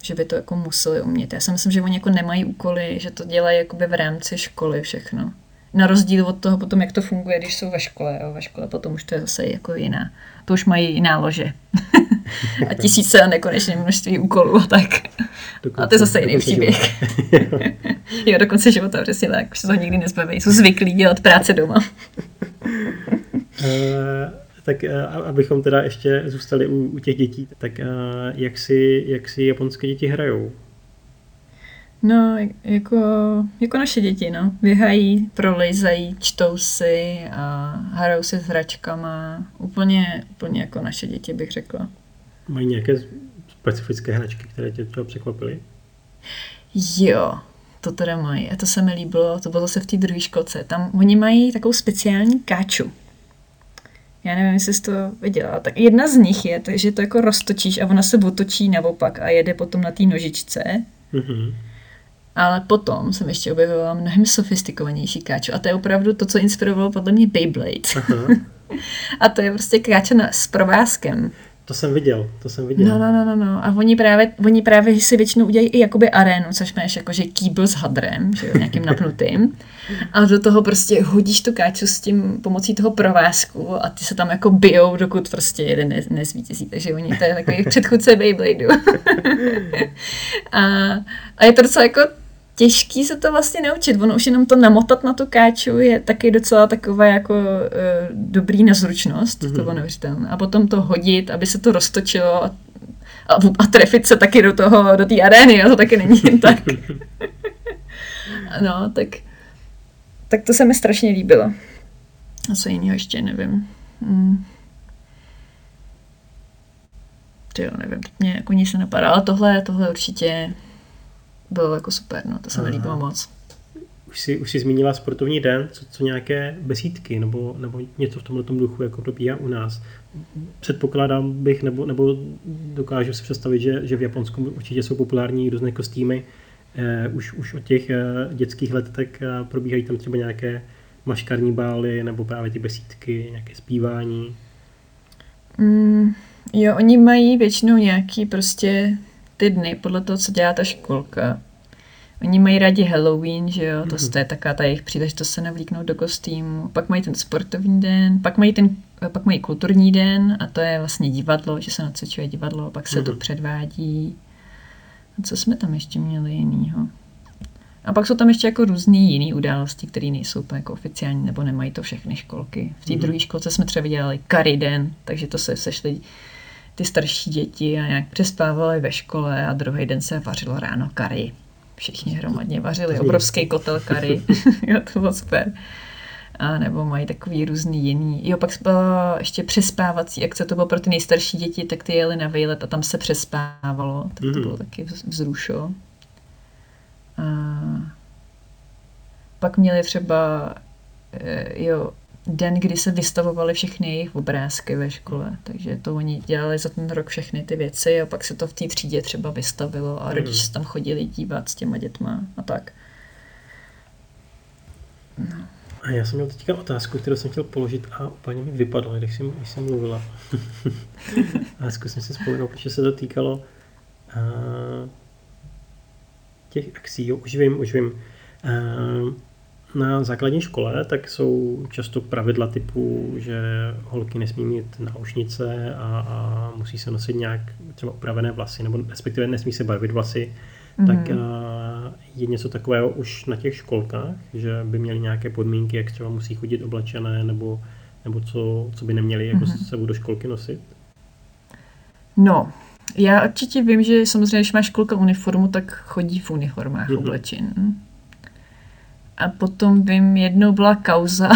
že by to jako museli umět. Já si myslím, že oni jako nemají úkoly, že to dělají jakoby v rámci školy všechno. Na rozdíl od toho potom, jak to funguje, když jsou ve škole. Jo. Ve škole potom už to je zase jako jiná. To už mají jiná lože. <laughs> a tisíce a nekonečné množství úkolů a tak. Dokonce, a to je zase jiný příběh. <laughs> jo, do konce života, přesně tak. Už se to nikdy nezbaví. Jsou zvyklí dělat práce doma. uh, <laughs> tak uh, abychom teda ještě zůstali u, u těch dětí, tak uh, jak, si, jak si japonské děti hrajou? No, jako, jako naše děti, no. Běhají, prolejzají, čtou si a hrajou si s hračkama. Úplně, úplně jako naše děti, bych řekla. Mají nějaké specifické hračky, které tě třeba překvapily? Jo, to teda mají. A to se mi líbilo, to bylo zase v té druhé školce. Tam oni mají takovou speciální káču. Já nevím, jestli jsi to viděla. Tak jedna z nich je, že to jako roztočíš a ona se otočí naopak a jede potom na té nožičce. Mm-hmm. Ale potom jsem ještě objevila mnohem sofistikovanější káču. A to je opravdu to, co inspirovalo podle mě Beyblade. <laughs> a to je prostě káča s provázkem. To jsem viděl, to jsem viděl. No, no, no, no, no. A oni právě, oni právě si většinou udělají i jakoby arénu, což máš jakože kýbl s hadrem, že jo, nějakým <laughs> napnutým. A do toho prostě hodíš tu káču s tím pomocí toho provázku a ty se tam jako bijou, dokud prostě jeden ne, nezvítězí. Takže oni, to je takový předchůdce Beybladeu. <laughs> a, a je to docela jako těžký se to vlastně naučit. Ono už jenom to namotat na tu káču je taky docela takové jako uh, dobrý na zručnost, mm-hmm. to bylo neuvěřitelné. A potom to hodit, aby se to roztočilo a, a, a trefit se taky do toho, do té arény, a to taky není jen <laughs> tak. no, tak, tak to se mi strašně líbilo. A co jiného ještě nevím. Hmm. Jo, nevím, mě jako nic se napadá, ale tohle, tohle určitě bylo jako super, no, to se mi líbilo moc. Už jsi, už jsi zmínila sportovní den, co, co nějaké besídky nebo, nebo něco v tomhle duchu jako probíhá u nás. Předpokládám bych, nebo, nebo dokážu si představit, že, že v Japonsku určitě jsou populární různé kostýmy. Eh, už, už od těch eh, dětských let tak eh, probíhají tam třeba nějaké maškarní bály nebo právě ty besídky, nějaké zpívání. Mm, jo, oni mají většinou nějaký prostě ty dny, podle toho, co dělá ta školka. Oni mají rádi Halloween, že jo, to, mm-hmm. to je taková ta jejich příležitost se navlíknout do kostýmu. Pak mají ten sportovní den, pak mají ten pak mají kulturní den a to je vlastně divadlo, že se nacvičuje divadlo, pak se mm-hmm. to mhm. předvádí. A co jsme tam ještě měli jinýho? A pak jsou tam ještě jako různý jiný události, které nejsou úplně jako oficiální, nebo nemají to všechny školky. V té mm-hmm. druhé školce jsme třeba dělali Curry den, takže to se sešli ty starší děti a nějak přespávali ve škole a druhý den se vařilo ráno kary. Všichni hromadně vařili obrovský kotel kary. <laughs> jo, to bylo super. A nebo mají takový různý jiný. Jo, pak byla ještě přespávací akce, to bylo pro ty nejstarší děti, tak ty jeli na výlet a tam se přespávalo, tak to mm. bylo taky vzrušo. A pak měli třeba, eh, jo, den, kdy se vystavovaly všechny jejich obrázky ve škole. Takže to oni dělali za ten rok všechny ty věci a pak se to v té třídě třeba vystavilo a rodiče se tam chodili dívat s těma dětma a tak. No. A já jsem měl teďka otázku, kterou jsem chtěl položit a úplně mi vypadlo, když jsem, když jsem mluvila. <laughs> a zkusím si vzpomenout, protože se to týkalo uh, těch akcí. Jo, už vím, už vím. Uh, na základní škole, tak jsou často pravidla typu, že holky nesmí mít náušnice a, a musí se nosit nějak třeba upravené vlasy, nebo respektive nesmí se barvit vlasy. Mm-hmm. Tak a, je něco takového už na těch školkách, že by měly nějaké podmínky, jak třeba musí chodit oblečené, nebo, nebo co, co by neměli jako mm-hmm. sebou do školky nosit? No, já určitě vím, že samozřejmě, když má školka uniformu, tak chodí v uniformách mm-hmm. oblečen. A potom vím, jednou byla kauza,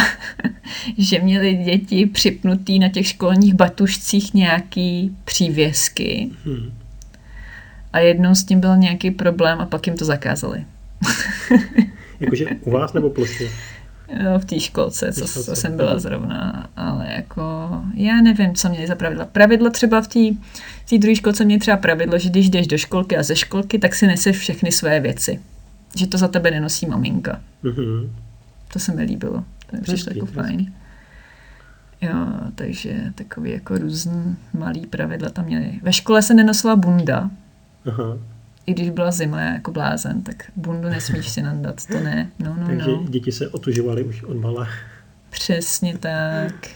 <laughs> že měli děti připnutý na těch školních batušcích nějaký přívěsky. Hmm. A jednou s tím byl nějaký problém a pak jim to zakázali. <laughs> Jakože u vás nebo plošně? No, v té školce, co, co jsem byla zrovna, ale jako já nevím, co měli za pravidla. Pravidlo třeba v té druhé školce měli třeba pravidlo, že když jdeš do školky a ze školky, tak si neseš všechny své věci že to za tebe nenosí maminka. Mm-hmm. To se mi líbilo. To mi přišlo jako fajn. Jo, takže takový jako různý malý pravidla tam měli. Ve škole se nenosila bunda. Aha. I když byla zima jako blázen, tak bundu nesmíš si nandat, to ne. No, no, takže no. děti se otužovaly už od mala. Přesně tak.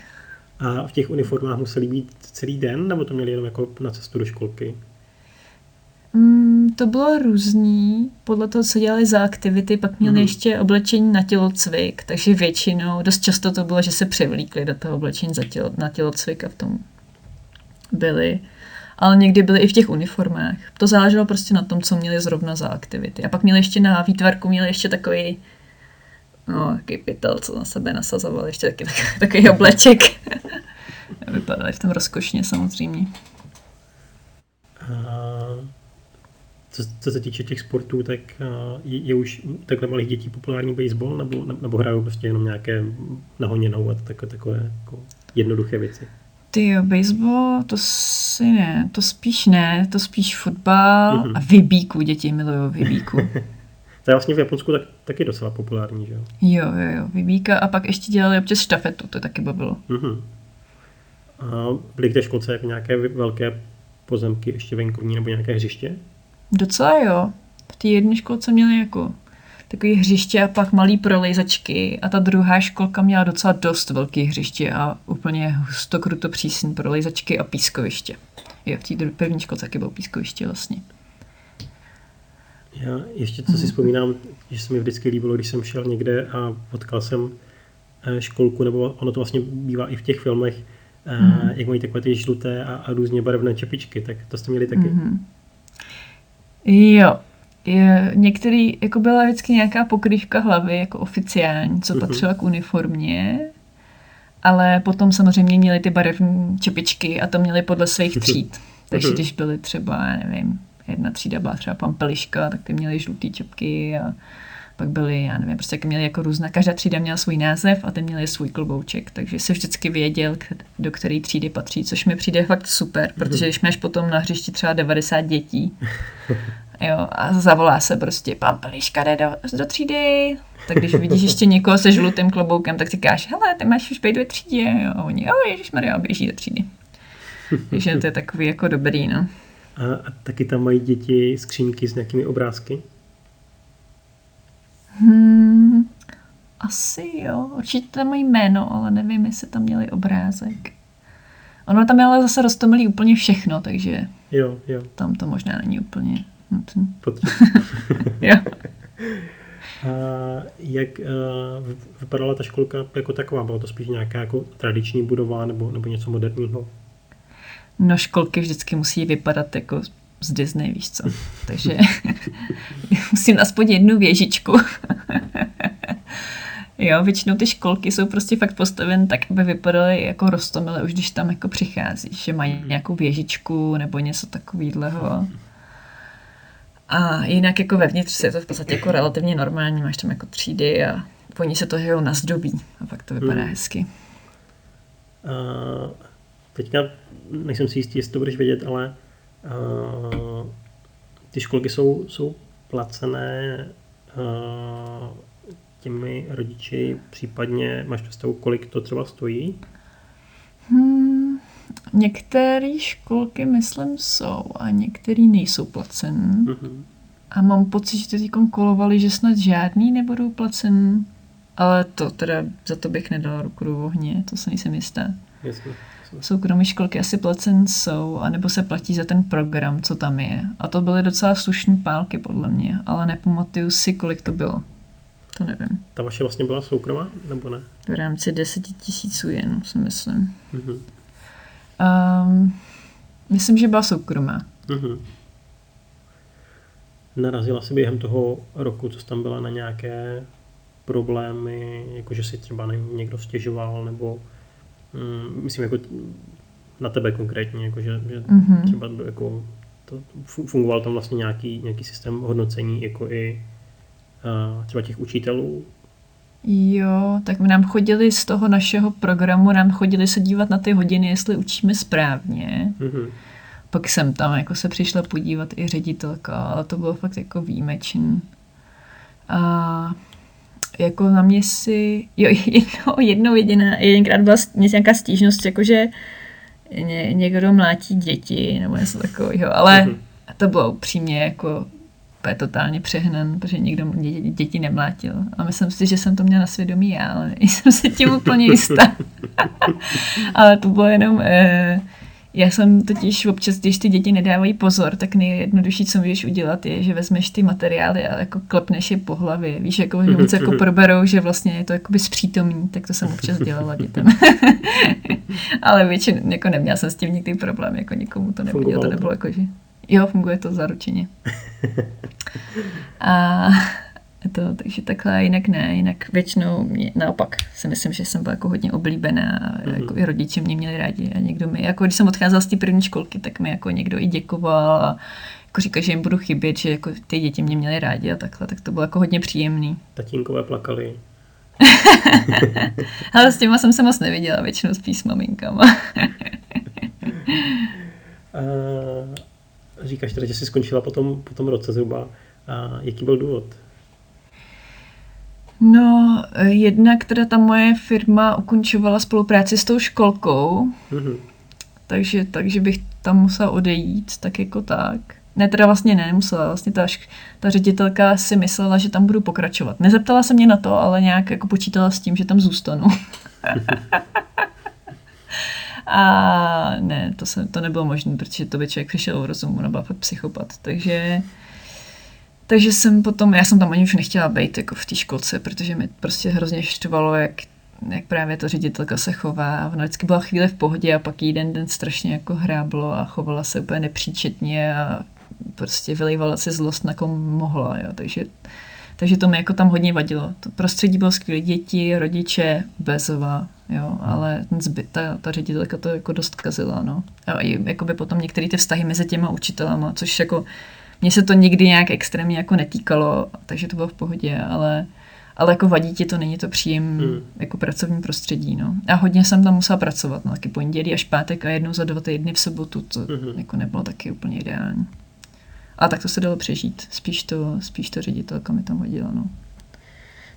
A v těch uniformách museli být celý den, nebo to měli jenom jako na cestu do školky? Mm, to bylo různý, podle toho, co dělali za aktivity, pak měli mm. ještě oblečení na tělocvik, takže většinou, dost často to bylo, že se převlíkli do toho oblečení za tělo, na tělocvik a v tom byli. Ale někdy byli i v těch uniformách. To záleželo prostě na tom, co měli zrovna za aktivity. A pak měli ještě na výtvarku, měli ještě takový no, takový pytel, co na sebe nasazovali, ještě taky takový, <laughs> takový obleček. <laughs> Vypadali v tom rozkošně samozřejmě. Uh... Co, co se týče těch sportů, tak je, je už takhle malých dětí populární baseball, nebo, nebo hrajou prostě jenom nějaké nahoněnou a takové, takové jako jednoduché věci? Ty jo, baseball, to si ne, to spíš ne, to spíš fotbal mm-hmm. a vybíku, děti milují vybíku. <laughs> to je vlastně v Japonsku tak, taky docela populární, že jo? Jo, jo, jo, vybíka a pak ještě dělali občas štafetu, to taky bavilo. Mm-hmm. A byly té školce jako nějaké velké pozemky ještě venkovní nebo nějaké hřiště? Docela jo. V té jedné školce měli jako takový hřiště a pak malý prolejzačky a ta druhá školka měla docela dost velký hřiště a úplně hustokruto přísný prolejzačky a pískoviště. Jo, v té první školce taky bylo pískoviště vlastně. Já ještě co si vzpomínám, že se mi vždycky líbilo, když jsem šel někde a potkal jsem eh, školku, nebo ono to vlastně bývá i v těch filmech, mm. jak mají takové ty žluté a, a různě barevné čepičky, tak to jste měli taky. Mm-hmm. Jo, je, některý, jako byla vždycky nějaká pokrývka hlavy, jako oficiální, co mm-hmm. patřila k uniformě, ale potom samozřejmě měli ty barevné čepičky a to měli podle svých tříd. Takže když byly třeba, já nevím, jedna třída byla třeba pampeliška, tak ty měly žluté čepky a pak byly, já nevím, prostě měli jako různá, každá třída měla svůj název a ty měli svůj klobouček, takže se vždycky věděl, do které třídy patří, což mi přijde fakt super, protože když máš potom na hřišti třeba 90 dětí, <laughs> jo, a zavolá se prostě pampeliška jde do, do třídy, tak když vidíš ještě někoho se žlutým kloboukem, tak si říkáš, hele, ty máš už být ve třídě, jo, a oni, jo, ježišmarja, běží do třídy. Takže to je takový jako dobrý, no. A, a taky tam mají děti skřínky s nějakými obrázky? Hmm, asi jo. Určitě tam mají jméno, ale nevím, jestli tam měli obrázek. Ono tam je ale zase roztomilý úplně všechno, takže jo, jo. tam to možná není úplně nutné. <laughs> jo. A jak uh, vypadala ta školka jako taková? Byla to spíš nějaká jako tradiční budova nebo, nebo něco moderního? no školky vždycky musí vypadat jako z Disney, víš co. <laughs> Takže <laughs> musím aspoň jednu věžičku. <laughs> jo, většinou ty školky jsou prostě fakt postaveny tak, aby vypadaly jako rostomile, už když tam jako přicházíš, že mají nějakou věžičku nebo něco takového. A jinak jako vevnitř je to v podstatě jako relativně normální, máš tam jako třídy a oni se to na nazdobí a pak to vypadá hmm. hezky. Uh, teďka nejsem si jistý, jestli to budeš vědět, ale uh, ty školky jsou, jsou placené uh, těmi rodiči, případně máš představu, kolik to třeba stojí? Hmm, některé školky, myslím, jsou a některé nejsou placené. Mm-hmm. A mám pocit, že ty kolovali, že snad žádný nebudou placen. Ale to teda, za to bych nedala ruku do ohně, to se nejsem jistá. Jasně soukromé školky asi placen jsou, anebo se platí za ten program, co tam je. A to byly docela slušné pálky, podle mě, ale nepamatuju si, kolik to bylo. To nevím. Ta vaše vlastně byla soukromá, nebo ne? V rámci deseti tisíců jen, si myslím. Mm-hmm. Um, myslím, že byla soukromá. Mm-hmm. Narazila si během toho roku, co tam byla na nějaké problémy, jako že si třeba nevím, někdo stěžoval, nebo myslím jako na tebe konkrétně, jako že, že mm-hmm. třeba jako to, fungoval tam vlastně nějaký, nějaký systém hodnocení jako i uh, třeba těch učitelů? Jo, tak nám chodili z toho našeho programu, nám chodili se dívat na ty hodiny, jestli učíme správně. Mm-hmm. Pak jsem tam jako se přišla podívat i ředitelka, ale to bylo fakt jako výjimečný. A jako na mě si, jo, <laughs> jedno, jedno jediná, jedenkrát byla nějaká stížnost, jakože ně, někdo mlátí děti, nebo něco takového, ale mm-hmm. to bylo upřímně jako je totálně přehnan, protože nikdo děti, děti nemlátil. A myslím si, že jsem to měla na svědomí já, ale <laughs> jsem si tím úplně jistá. <laughs> ale to bylo jenom, eh, já jsem totiž občas, když ty děti nedávají pozor, tak nejjednodušší, co můžeš udělat, je, že vezmeš ty materiály a jako klepneš je po hlavě. Víš, jako, že moc jako <laughs> proberou, že vlastně je to jakoby zpřítomní, tak to jsem občas dělala dětem. <laughs> Ale většinou, jako neměla jsem s tím nikdy problém, jako nikomu to nebylo, to nebylo jako, že... Jo, funguje to zaručeně. <laughs> A to, takže takhle, jinak ne, jinak většinou mě, naopak si myslím, že jsem byla jako hodně oblíbená, mm-hmm. jako i rodiče mě měli rádi a někdo mi, jako když jsem odcházela z té první školky, tak mi jako někdo i děkoval a jako říkal, že jim budu chybět, že jako ty děti mě měly rádi a takhle, tak to bylo jako hodně příjemný. Tatínkové plakali. <laughs> Ale s těma jsem se moc neviděla, většinou spíš s maminkama. <laughs> uh, říkáš teda, že jsi skončila po tom, po tom roce zhruba. A jaký byl důvod? No, jednak teda ta moje firma ukončovala spolupráci s tou školkou, mm-hmm. takže, takže bych tam musela odejít, tak jako tak. Ne, teda vlastně ne, nemusela. Vlastně ta, ta ředitelka si myslela, že tam budu pokračovat. Nezeptala se mě na to, ale nějak jako počítala s tím, že tam zůstanu. <laughs> A ne, to, se, to nebylo možné, protože to by člověk přišel o rozum, ona byla fakt psychopat. Takže Takže jsem potom, já jsem tam ani už nechtěla být jako v té školce, protože mi prostě hrozně štvalo, jak, jak právě ta ředitelka se chová. Ona vždycky byla chvíli v pohodě a pak jeden den strašně jako hráblo a chovala se úplně nepříčetně a prostě vylejvala si zlost na kom mohla. Jo. Takže, takže to mi jako tam hodně vadilo. To prostředí bylo skvělé, děti, rodiče, bezová, jo, ale ten zbyt, ta, ta ředitelka to jako dost kazila. No. A i jakoby potom některé ty vztahy mezi těma učitelama, což jako mně se to nikdy nějak extrémně jako netýkalo, takže to bylo v pohodě, ale, ale jako vadí ti to, není to příjem hmm. jako pracovní prostředí. No. A hodně jsem tam musela pracovat, no, taky pondělí až pátek a jednou za dva týdny v sobotu, to hmm. jako nebylo taky úplně ideální. A tak to se dalo přežít, spíš to, spíš to ředitelka mi tam hodila. No.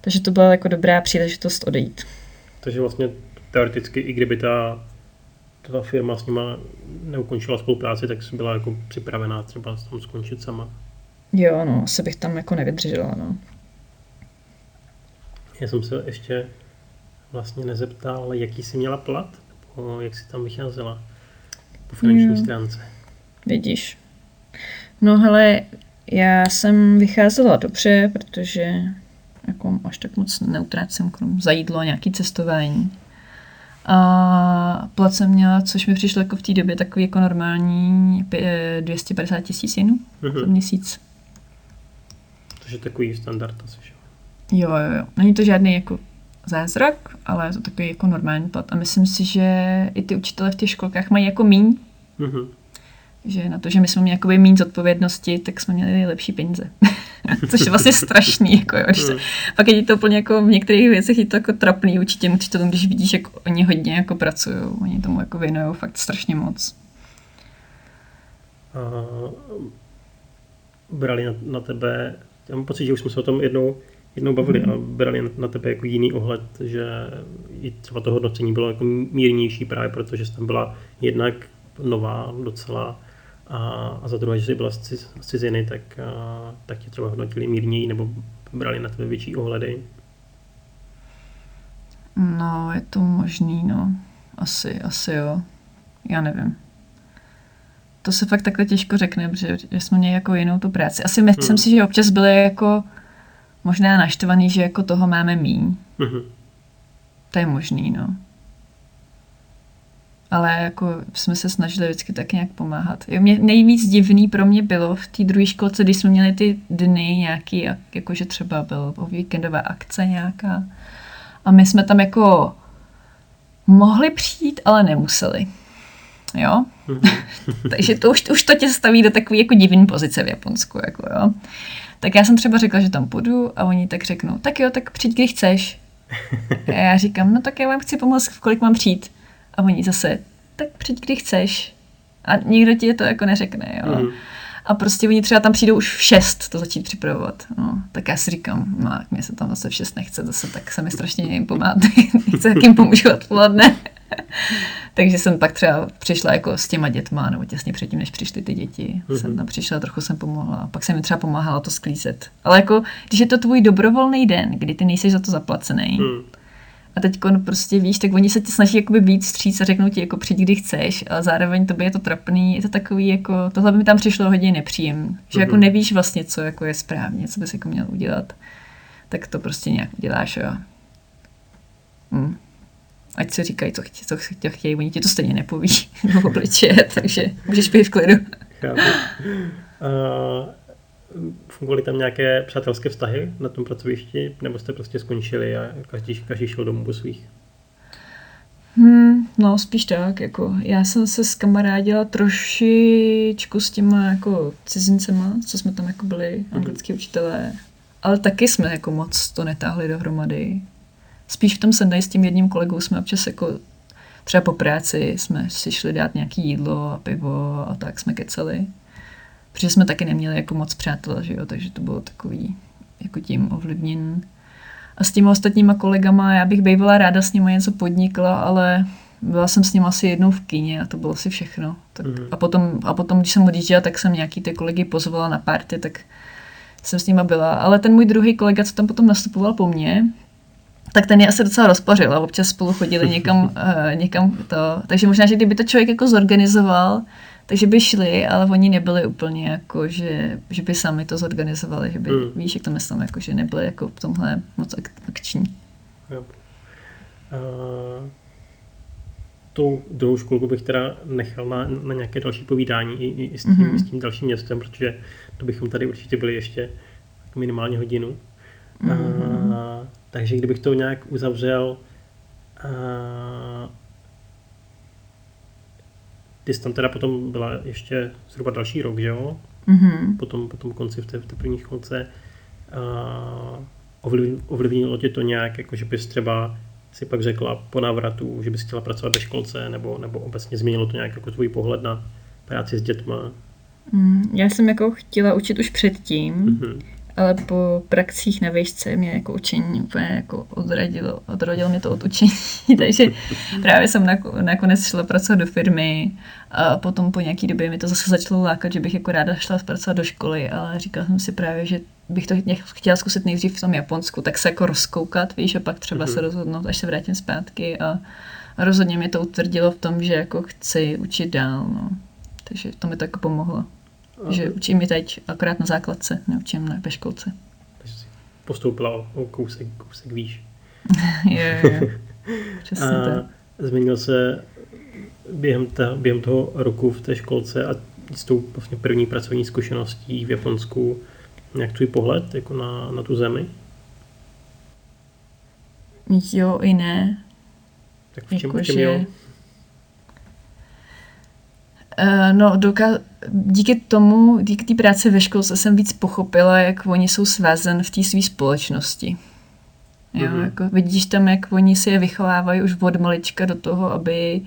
Takže to byla jako dobrá příležitost odejít. Takže vlastně teoreticky, i kdyby ta ta firma s nima neukončila spolupráci, tak byla jako připravená třeba tam skončit sama. Jo, no, asi bych tam jako nevydržela, no. Já jsem se ještě vlastně nezeptal, jaký jsi měla plat, nebo jak jsi tam vycházela po finanční jo. stránce. Vidíš. No hele, já jsem vycházela dobře, protože jako až tak moc neutrácím krom za jídlo a nějaký cestování. A plat jsem měla, což mi přišlo jako v té době takový jako normální 250 tisíc jenů uh-huh. za měsíc. je takový standard asi, Jo, jo, jo. Není to žádný jako zázrak, ale je to takový jako normální plat. A myslím si, že i ty učitele v těch školkách mají jako míň. Uh-huh že na to, že my jsme měli jakoby méně zodpovědnosti, tak jsme měli lepší peníze. <laughs> Což je vlastně <laughs> strašný. Jako, jo, když to, hmm. pak je to úplně jako v některých věcech je to jako trapný určitě, učitelům, když vidíš, jak oni hodně jako pracují. Oni tomu jako věnují fakt strašně moc. A brali na, na tebe, já mám pocit, že už jsme se o tom jednou, jednou bavili mm. a brali na, na tebe jako jiný ohled, že i třeba to hodnocení bylo jako mírnější právě protože jsi tam byla jednak nová docela a, a za druhé, že jsi byla z, ciziny, tak, a, tak tě třeba hodnotili mírněji nebo brali na tebe větší ohledy? No, je to možný, no. Asi, asi jo. Já nevím. To se fakt takhle těžko řekne, protože že jsme měli jako jinou tu práci. Asi hmm. myslím si, že občas byli jako možná naštvaný, že jako toho máme míň. Hmm. To je možný, no ale jako jsme se snažili vždycky tak nějak pomáhat. Jo, mě nejvíc divný pro mě bylo v té druhé školce, když jsme měli ty dny nějaký, jakože třeba byl víkendová akce nějaká a my jsme tam jako mohli přijít, ale nemuseli. Jo? <laughs> Takže to už, už to tě staví do takové jako divné pozice v Japonsku. Jako, jo? Tak já jsem třeba řekla, že tam půjdu a oni tak řeknou, tak jo, tak přijď, kdy chceš. A já říkám, no tak já vám chci pomoct, v kolik mám přijít. A oni zase, tak přijď, kdy chceš. A nikdo ti to jako neřekne, jo. Mm. A prostě oni třeba tam přijdou už v šest to začít připravovat. No, tak já si říkám, no, mě se tam zase v šest nechce, zase tak se mi strašně jim pomáhat. <laughs> Nechce, jak jim pomůžu odpoledne. Takže jsem pak třeba přišla jako s těma dětma, nebo těsně předtím, než přišly ty děti. Mm-hmm. Jsem tam přišla, trochu jsem pomohla. Pak jsem mi třeba pomáhala to sklízet. Ale jako, když je to tvůj dobrovolný den, kdy ty nejsi za to zaplacený, mm a teď prostě víš, tak oni se ti snaží jakoby být stříc a řeknou ti jako přijď, kdy chceš, a zároveň to je to trapný, je to takový jako, tohle by mi tam přišlo hodně nepříjem, že mm-hmm. jako mhm. nevíš vlastně, co jako je správně, co bys jako měl udělat, tak to prostě nějak uděláš, jo. Hm. Ať se říkají, co, chtě, co chtě, chtějí, oni ti to stejně nepoví <laughs> obličeje, takže můžeš být v klidu. uh, <laughs> fungovaly tam nějaké přátelské vztahy na tom pracovišti, nebo jste prostě skončili a každý, každý šel domů po svých? Hmm, no, spíš tak, jako já jsem se skamarádila trošičku s těma jako cizincema, co jsme tam jako byli, mm-hmm. anglický učitelé, ale taky jsme jako moc to netáhli dohromady. Spíš v tom Sendai s tím jedním kolegou jsme občas jako třeba po práci jsme si šli dát nějaký jídlo a pivo a tak jsme keceli protože jsme taky neměli jako moc přátel, že jo, takže to bylo takový jako tím ovlivněn. A s těmi ostatníma kolegama, já bych bývala ráda s nimi něco podnikla, ale byla jsem s ním asi jednou v kyně a to bylo asi všechno. Tak, mm. a, potom, a potom, když jsem odjížděla, tak jsem nějaký ty kolegy pozvala na party, tak jsem s nima byla. Ale ten můj druhý kolega, co tam potom nastupoval po mně, tak ten je asi docela rozpařil a občas spolu chodili někam, uh, <laughs> někam to. Takže možná, že kdyby to člověk jako zorganizoval, Takže by šli, ale oni nebyli úplně jako, že, že by sami to zorganizovali, že by, Hmm. víš, jak to myslím, jako, že nebyli jako v tomhle moc ak- akční. Jo. A tu druhou školku bych teda nechal na, na nějaké další povídání i, i, i s, tím, Mhm. s tím dalším městem, protože to bychom tady určitě byli ještě minimálně hodinu. Mhm. A, takže kdybych to nějak uzavřel, a, ty jsi tam teda potom byla ještě zhruba další rok, že jo? Mhm. potom, potom konci v té, v té první školce. A ovliv- ovlivnilo tě to nějak, jako že bys třeba si pak řekla po návratu, že bys chtěla pracovat ve školce, nebo, nebo obecně změnilo to nějak jako tvůj pohled na práci s dětma? Mm, Já jsem jako chtěla učit už předtím, Mhm. Ale po praxích na výšce mě jako učení úplně jako odradilo, odradilo mě to od učení, <laughs> takže právě jsem nako- nakonec šla pracovat do firmy a potom po nějaký době mi to zase začalo lákat, že bych jako ráda šla pracovat do školy, ale říkala jsem si právě, že bych to chtěla zkusit nejdřív v tom Japonsku, tak se jako rozkoukat, víš, a pak třeba Mhm. se rozhodnout, až se vrátím zpátky a, a rozhodně mě to utvrdilo v tom, že jako chci učit dál, no. Takže to mi to jako pomohlo. Že učím mi teď akorát na základce, neučím na školce. Postoupila o, o kousek, kousek výš. <laughs> jo, jo. <laughs> Přesně A tak. změnil se během, ta, během toho roku v té školce a s tou vlastně první pracovní zkušeností v Japonsku nějak tvůj pohled jako na, na tu zemi? Jo i ne. Tak v čem, Jako, v čem že- jo? Uh, no, doka- díky tomu, díky té práci ve školce jsem víc pochopila, jak oni jsou svazen v té své společnosti. Jo, Mhm. jako vidíš tam, jak oni si je vychovávají už od malička do toho, aby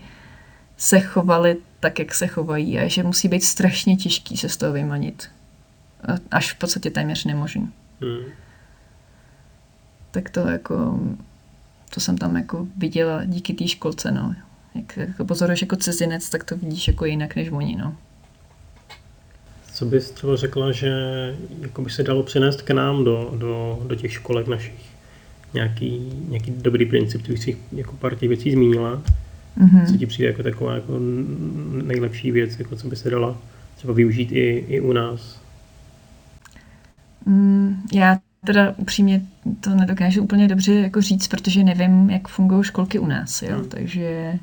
se chovali tak, jak se chovají a že musí být strašně těžký se z toho vymanit. Až v podstatě téměř nemožný. Hmm. Tak to jako, to jsem tam jako viděla díky té školce, no. Jak jako pozoruješ jako cizinec, tak to vidíš jako jinak než oni, no. Co bys třeba řekla, že jako by se dalo přenést k nám do, do, do těch školek našich? Nějaký, nějaký dobrý princip, ty už si jako pár těch věcí zmínila. Mhm. Co ti přijde jako taková jako nejlepší věc, jako co by se dala třeba využít i, i u nás? Mm, já teda upřímně to nedokážu úplně dobře jako říct, protože nevím, jak fungují školky u nás, jo, Hmm. takže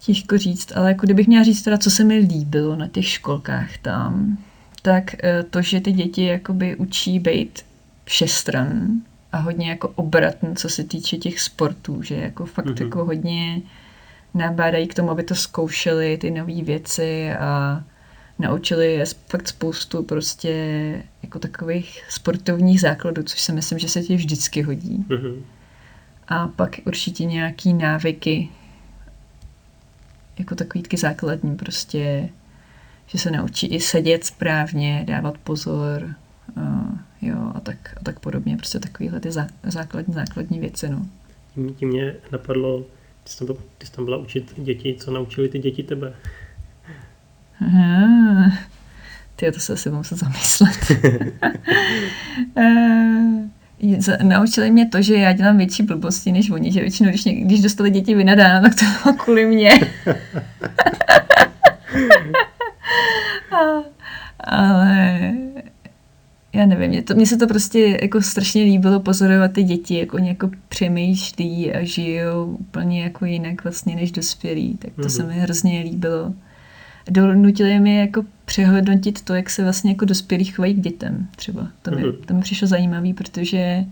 těžko říct, ale jako kdybych měla říct teda, co se mi líbilo na těch školkách tam, tak eh, to, že ty děti jakoby učí být všestran a hodně jako obratný, co se týče těch sportů, že jako fakt Mhm. jako hodně nabádají k tomu, aby to zkoušeli, ty nové věci a naučili je fakt spoustu prostě jako takových sportovních základů, což si myslím, že se ti vždycky hodí. Mhm. A pak určitě nějaký návyky, jako takový taky základní prostě, že se naučí i sedět správně, dávat pozor, a, jo, a tak, a tak podobně. Prostě takovýhle ty zá, základní, základní věci, no. Tím, tím mě napadlo, ty jsi, tam, byla- ty jsi tam byla učit děti, co naučili ty děti tebe. Aha. Ty to se asi muset zamyslet. <laughs> Naučili mě to, že já dělám větší blbosti než oni, že většinou, když, když dostali děti vynadáno, <laughs> tak to bylo kvůli mě. A- <laughs> Ale já nevím, mě, to, mně se to prostě jako strašně líbilo pozorovat ty děti, jak oni jako přemýšlí a žijou úplně jako jinak vlastně než dospělí, tak to mm-hmm. se Mhm. mi hrozně líbilo. Donutili mě jako přehodnotit to, jak se vlastně jako dospělí chovají k dětem třeba. To mi, Mhm. to mi přišlo zajímavé, protože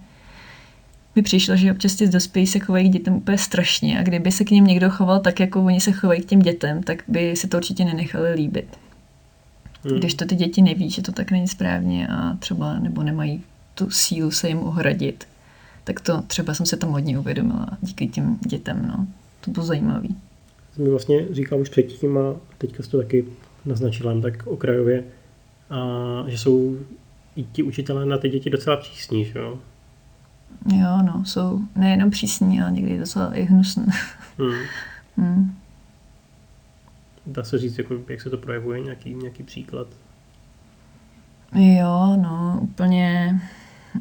mi přišlo, že občas ty dospělí se chovají k dětem úplně strašně a kdyby se k ním někdo choval tak, jako oni se chovají k těm dětem, tak by si to určitě nenechali líbit. Hmm. Když to ty děti neví, že to tak není správně a třeba nebo nemají tu sílu se jim ohradit, tak to třeba jsem se tam hodně uvědomila díky těm dětem, no. To bylo zajímavé. Jsem mi vlastně říkal už předtím a teďka jsi to taky naznačila jen tak okrajově, a, že jsou i ti učitelé na ty děti docela přísní, že jo? Jo, no, jsou nejenom přísní, ale někdy docela i hnusné. Hmm. <laughs> Hmm. Dá se říct, jako, jak se to projevuje, nějaký, nějaký příklad. Jo, no, úplně.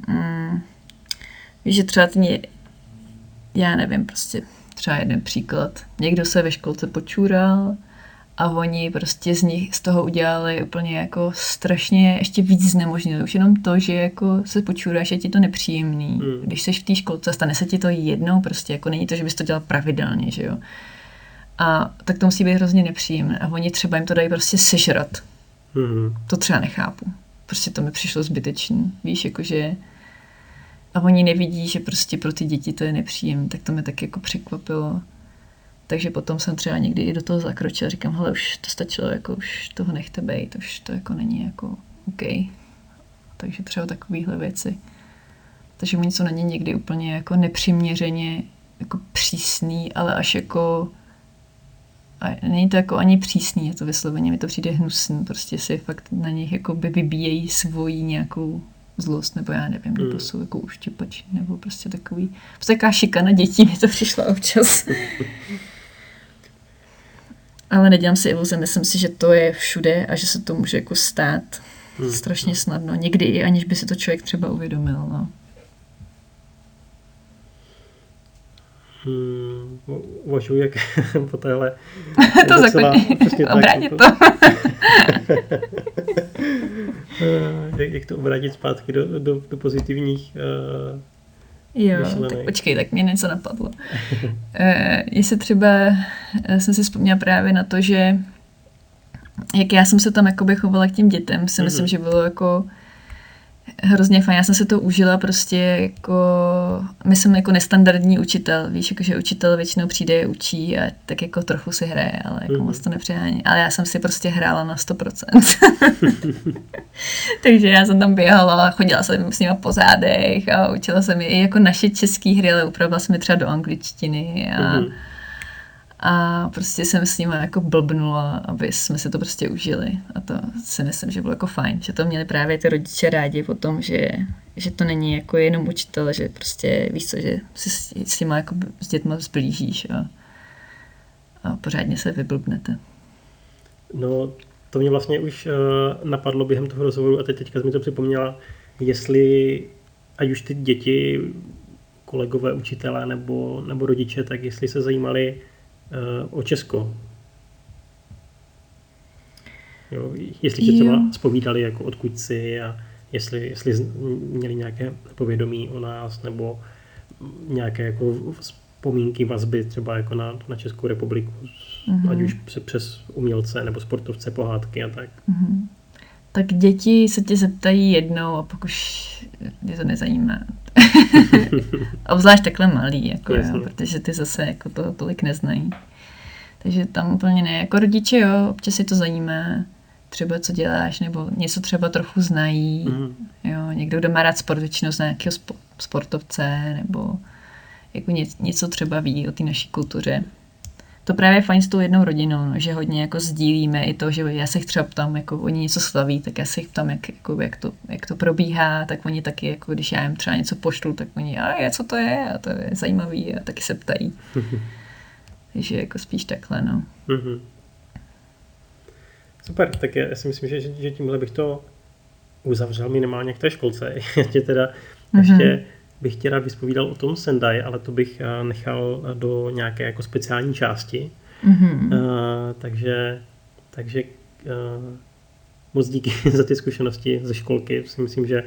Mm, víš, že třeba ty, já nevím, prostě třeba jeden příklad. Někdo se ve školce počůral a oni prostě z nich z toho udělali úplně jako strašně ještě víc znemožnili. Už jenom to, že jako se počuráš, je ti to nepříjemný. Mm. Když jsi v té školce, stane se ti to jednou, prostě jako není to, že bys to dělal pravidelně, že jo. A tak to musí být hrozně nepříjemné. A oni třeba jim to dají prostě sežrat. Mm. To třeba nechápu. Prostě to mi přišlo zbytečný. Víš, jakože a oni nevidí, že prostě pro ty děti to je nepříjemné, tak to mě tak jako překvapilo. Takže potom jsem třeba někdy i do toho zakročila, říkám, hele, už to stačilo, jako už toho nechte být, už to jako není jako OK. Takže třeba takovéhle věci. Takže mi něco není někdy úplně jako nepřiměřeně jako přísný, ale až jako a není to jako ani přísný, je to vysloveně, mi to přijde hnusný, prostě si fakt na nich jako by vybíjejí svoji nějakou zlost, nebo já nevím, nebo mm. jsou jako uštěpači, nebo prostě takový, prostě taková šikana dětí mi to přišla občas. <laughs> Ale nedělám si iluze, myslím si, že to je všude a že se to může jako stát hmm. strašně snadno. Někdy i aniž by si to člověk třeba uvědomil. No. Hmm, uvažuji, jak <laughs> po téhle... <laughs> to docela, Obrátit to. <laughs> jak, jak to obrátit zpátky do, do, do pozitivních uh, Jo, myšlenek. tak počkej, tak mě něco napadlo. e, jestli třeba eh, jsem si vzpomněla právě na to, že jak já jsem se tam jakoby chovala k těm dětem, si mm-hmm. myslím, že bylo jako hrozně fajn. Já jsem se to užila prostě jako, my jsme jako nestandardní učitel, víš, jako, že učitel většinou přijde, učí a tak jako trochu si hraje, ale jako mm-hmm. moc to nepřehání. Ale já jsem si prostě hrála na 100%. <laughs> Takže já jsem tam běhala, chodila jsem s nimi po zádech a učila jsem je i jako naše české hry, ale upravila jsem je třeba do angličtiny a mm-hmm a prostě jsem s nimi jako blbnula, aby jsme si to prostě užili. A to si myslím, že bylo jako fajn, že to měli právě ty rodiče rádi o tom, že, že to není jako jenom učitel, že prostě víš co, že si s, s těma jako s dětma zblížíš a, a pořádně se vyblbnete. No, to mě vlastně už uh, napadlo během toho rozhovoru a teď teďka mi to připomněla, jestli ať už ty děti, kolegové, učitelé nebo, nebo rodiče, tak jestli se zajímali o Česko. Jo, jestli tě třeba zpovídali jako odkud jsi a jestli, jestli měli nějaké povědomí o nás nebo nějaké jako vzpomínky, vazby třeba jako na, na Českou republiku, mm-hmm. ať už přes umělce nebo sportovce, pohádky a tak. Mm-hmm. Tak děti se tě zeptají jednou a pak už mě to nezajímá. <laughs> Obzvlášť takhle malý, jako jo, protože ty zase jako to tolik neznají. Takže tam úplně ne. Jako rodiče, jo, občas si to zajímá, třeba co děláš, nebo něco třeba trochu znají. Mm. Jo, někdo, kdo má rád sport, většinou zná nějakého sportovce, nebo jako něco třeba ví o té naší kultuře. To právě je fajn s tou jednou rodinou, no, že hodně jako sdílíme i to, že já se jich třeba ptám, jako oni něco slaví, tak já se jich ptám, jak, jako, jak, to, jak to probíhá, tak oni taky, jako když já jim třeba něco pošlu, tak oni, a co to je, a to je zajímavý, a taky se ptají. <laughs> Takže jako spíš takhle, no. Mm-hmm. Super, tak já si myslím, že, že tímhle bych to uzavřel minimálně k té školce. <laughs> Ještě teda mm-hmm. ještě bych tě rád vyspovídal o tom Sendai, ale to bych eh, nechal do nějaké jako speciální části. Mm-hmm. Uh, takže takže uh, moc díky <laughs> za ty zkušenosti ze školky. Si myslím, že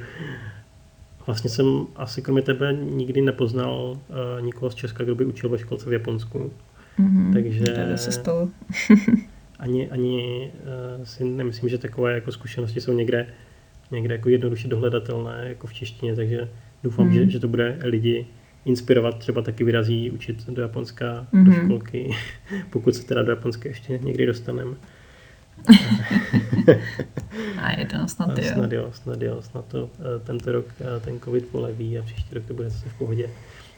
vlastně jsem asi kromě tebe nikdy nepoznal uh, nikoho z Česka, kdo by učil ve školce v Japonsku. Mm-hmm, Takže se stalo. <laughs> ani, ani uh, si nemyslím, že takové jako zkušenosti jsou někde, někde jako jednoduše dohledatelné jako v češtině, takže doufám, mm. že, že to bude lidi inspirovat, třeba taky vyrazí učit do Japonska, mm-hmm. do mhm. školky, <laughs> pokud se teda do Japonska ještě někdy dostaneme. <laughs> a je to snad jo. Snad jo, snad jo, snad to eh, tento rok eh, ten covid poleví a příští rok to bude zase v pohodě.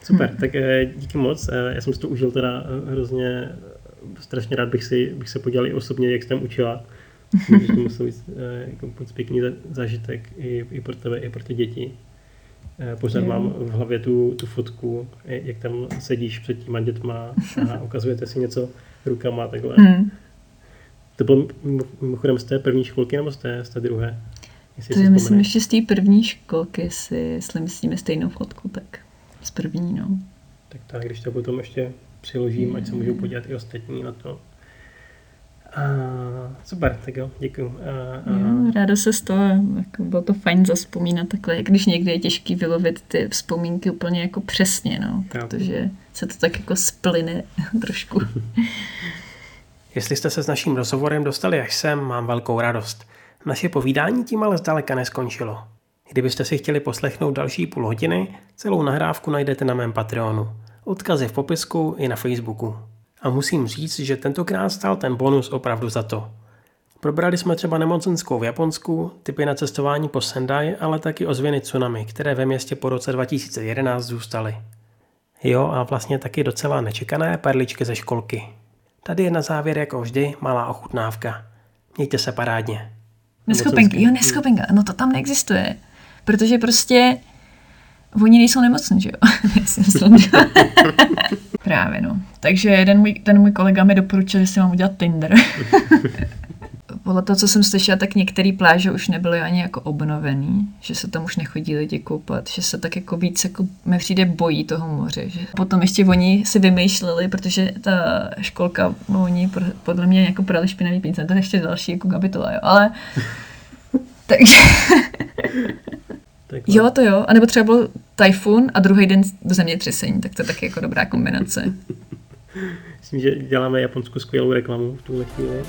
Super, hmm. tak eh, díky moc. Já jsem si to užil teda hrozně, strašně rád bych, si, bych se podělal i osobně, jak jsi tam učila. Myslím, že to musel být jako moc pěkný zážitek i, i pro tebe, i pro ty děti. Pořád mám v hlavě tu, tu fotku, jak tam sedíš před těma dětma a <laughs> ukazujete si něco rukama takhle. Hmm. To bylo mimochodem z té první školky nebo z té, z té druhé? Jestli to je, myslím, ještě z té první školky, si, jestli myslíme stejnou fotku, tak z první, no. Tak tak, když to potom ještě přiložím, ať se můžou podívat i ostatní na to. A, super, tak jo, děkuju. A, a... Jo, ráda se z toho, jako bylo to fajn zaspomínat takhle, když někdy je těžký vylovit ty vzpomínky úplně jako přesně, no, protože se to tak jako splyne <laughs> trošku. Jestli jste se s naším rozhovorem dostali až sem, mám velkou radost. Naše povídání tím ale zdaleka neskončilo. Kdybyste si chtěli poslechnout další půl hodiny, celou nahrávku najdete na mém Patreonu. Odkaz je v popisku i na Facebooku. A musím říct, že tentokrát stál ten bonus opravdu za to. Probrali jsme třeba nemocenskou v Japonsku, typy na cestování po Sendai, ale taky ozvěny tsunami, které ve městě po roce 2011 zůstaly. Jo, a vlastně taky docela nečekané perličky ze školky. Tady je na závěr jako vždy malá ochutnávka. Mějte se parádně. Neschopenka, jo, neschopenka, no to tam neexistuje. Protože prostě oni nejsou nemocní, že jo? <laughs> <laughs> Právě, no. Takže jeden můj, ten můj kolega mi doporučil, že si mám udělat Tinder. <laughs> Podle toho, co jsem slyšela, tak některé pláže už nebyly ani jako obnovený, že se tam už nechodí lidi koupat, že se tak jako víc jako mi přijde bojí toho moře. Že potom ještě oni si vymýšleli, protože ta školka, no oni podle mě jako prali špinavý pínce, to je ještě další jako kapitola, jo, ale takže Jo, to jo. A nebo třeba byl tajfun a druhý den zemětřesení, tak to je taky jako dobrá kombinace. <laughs> Myslím, že děláme japonskou skvělou reklamu v tuhle chvíli.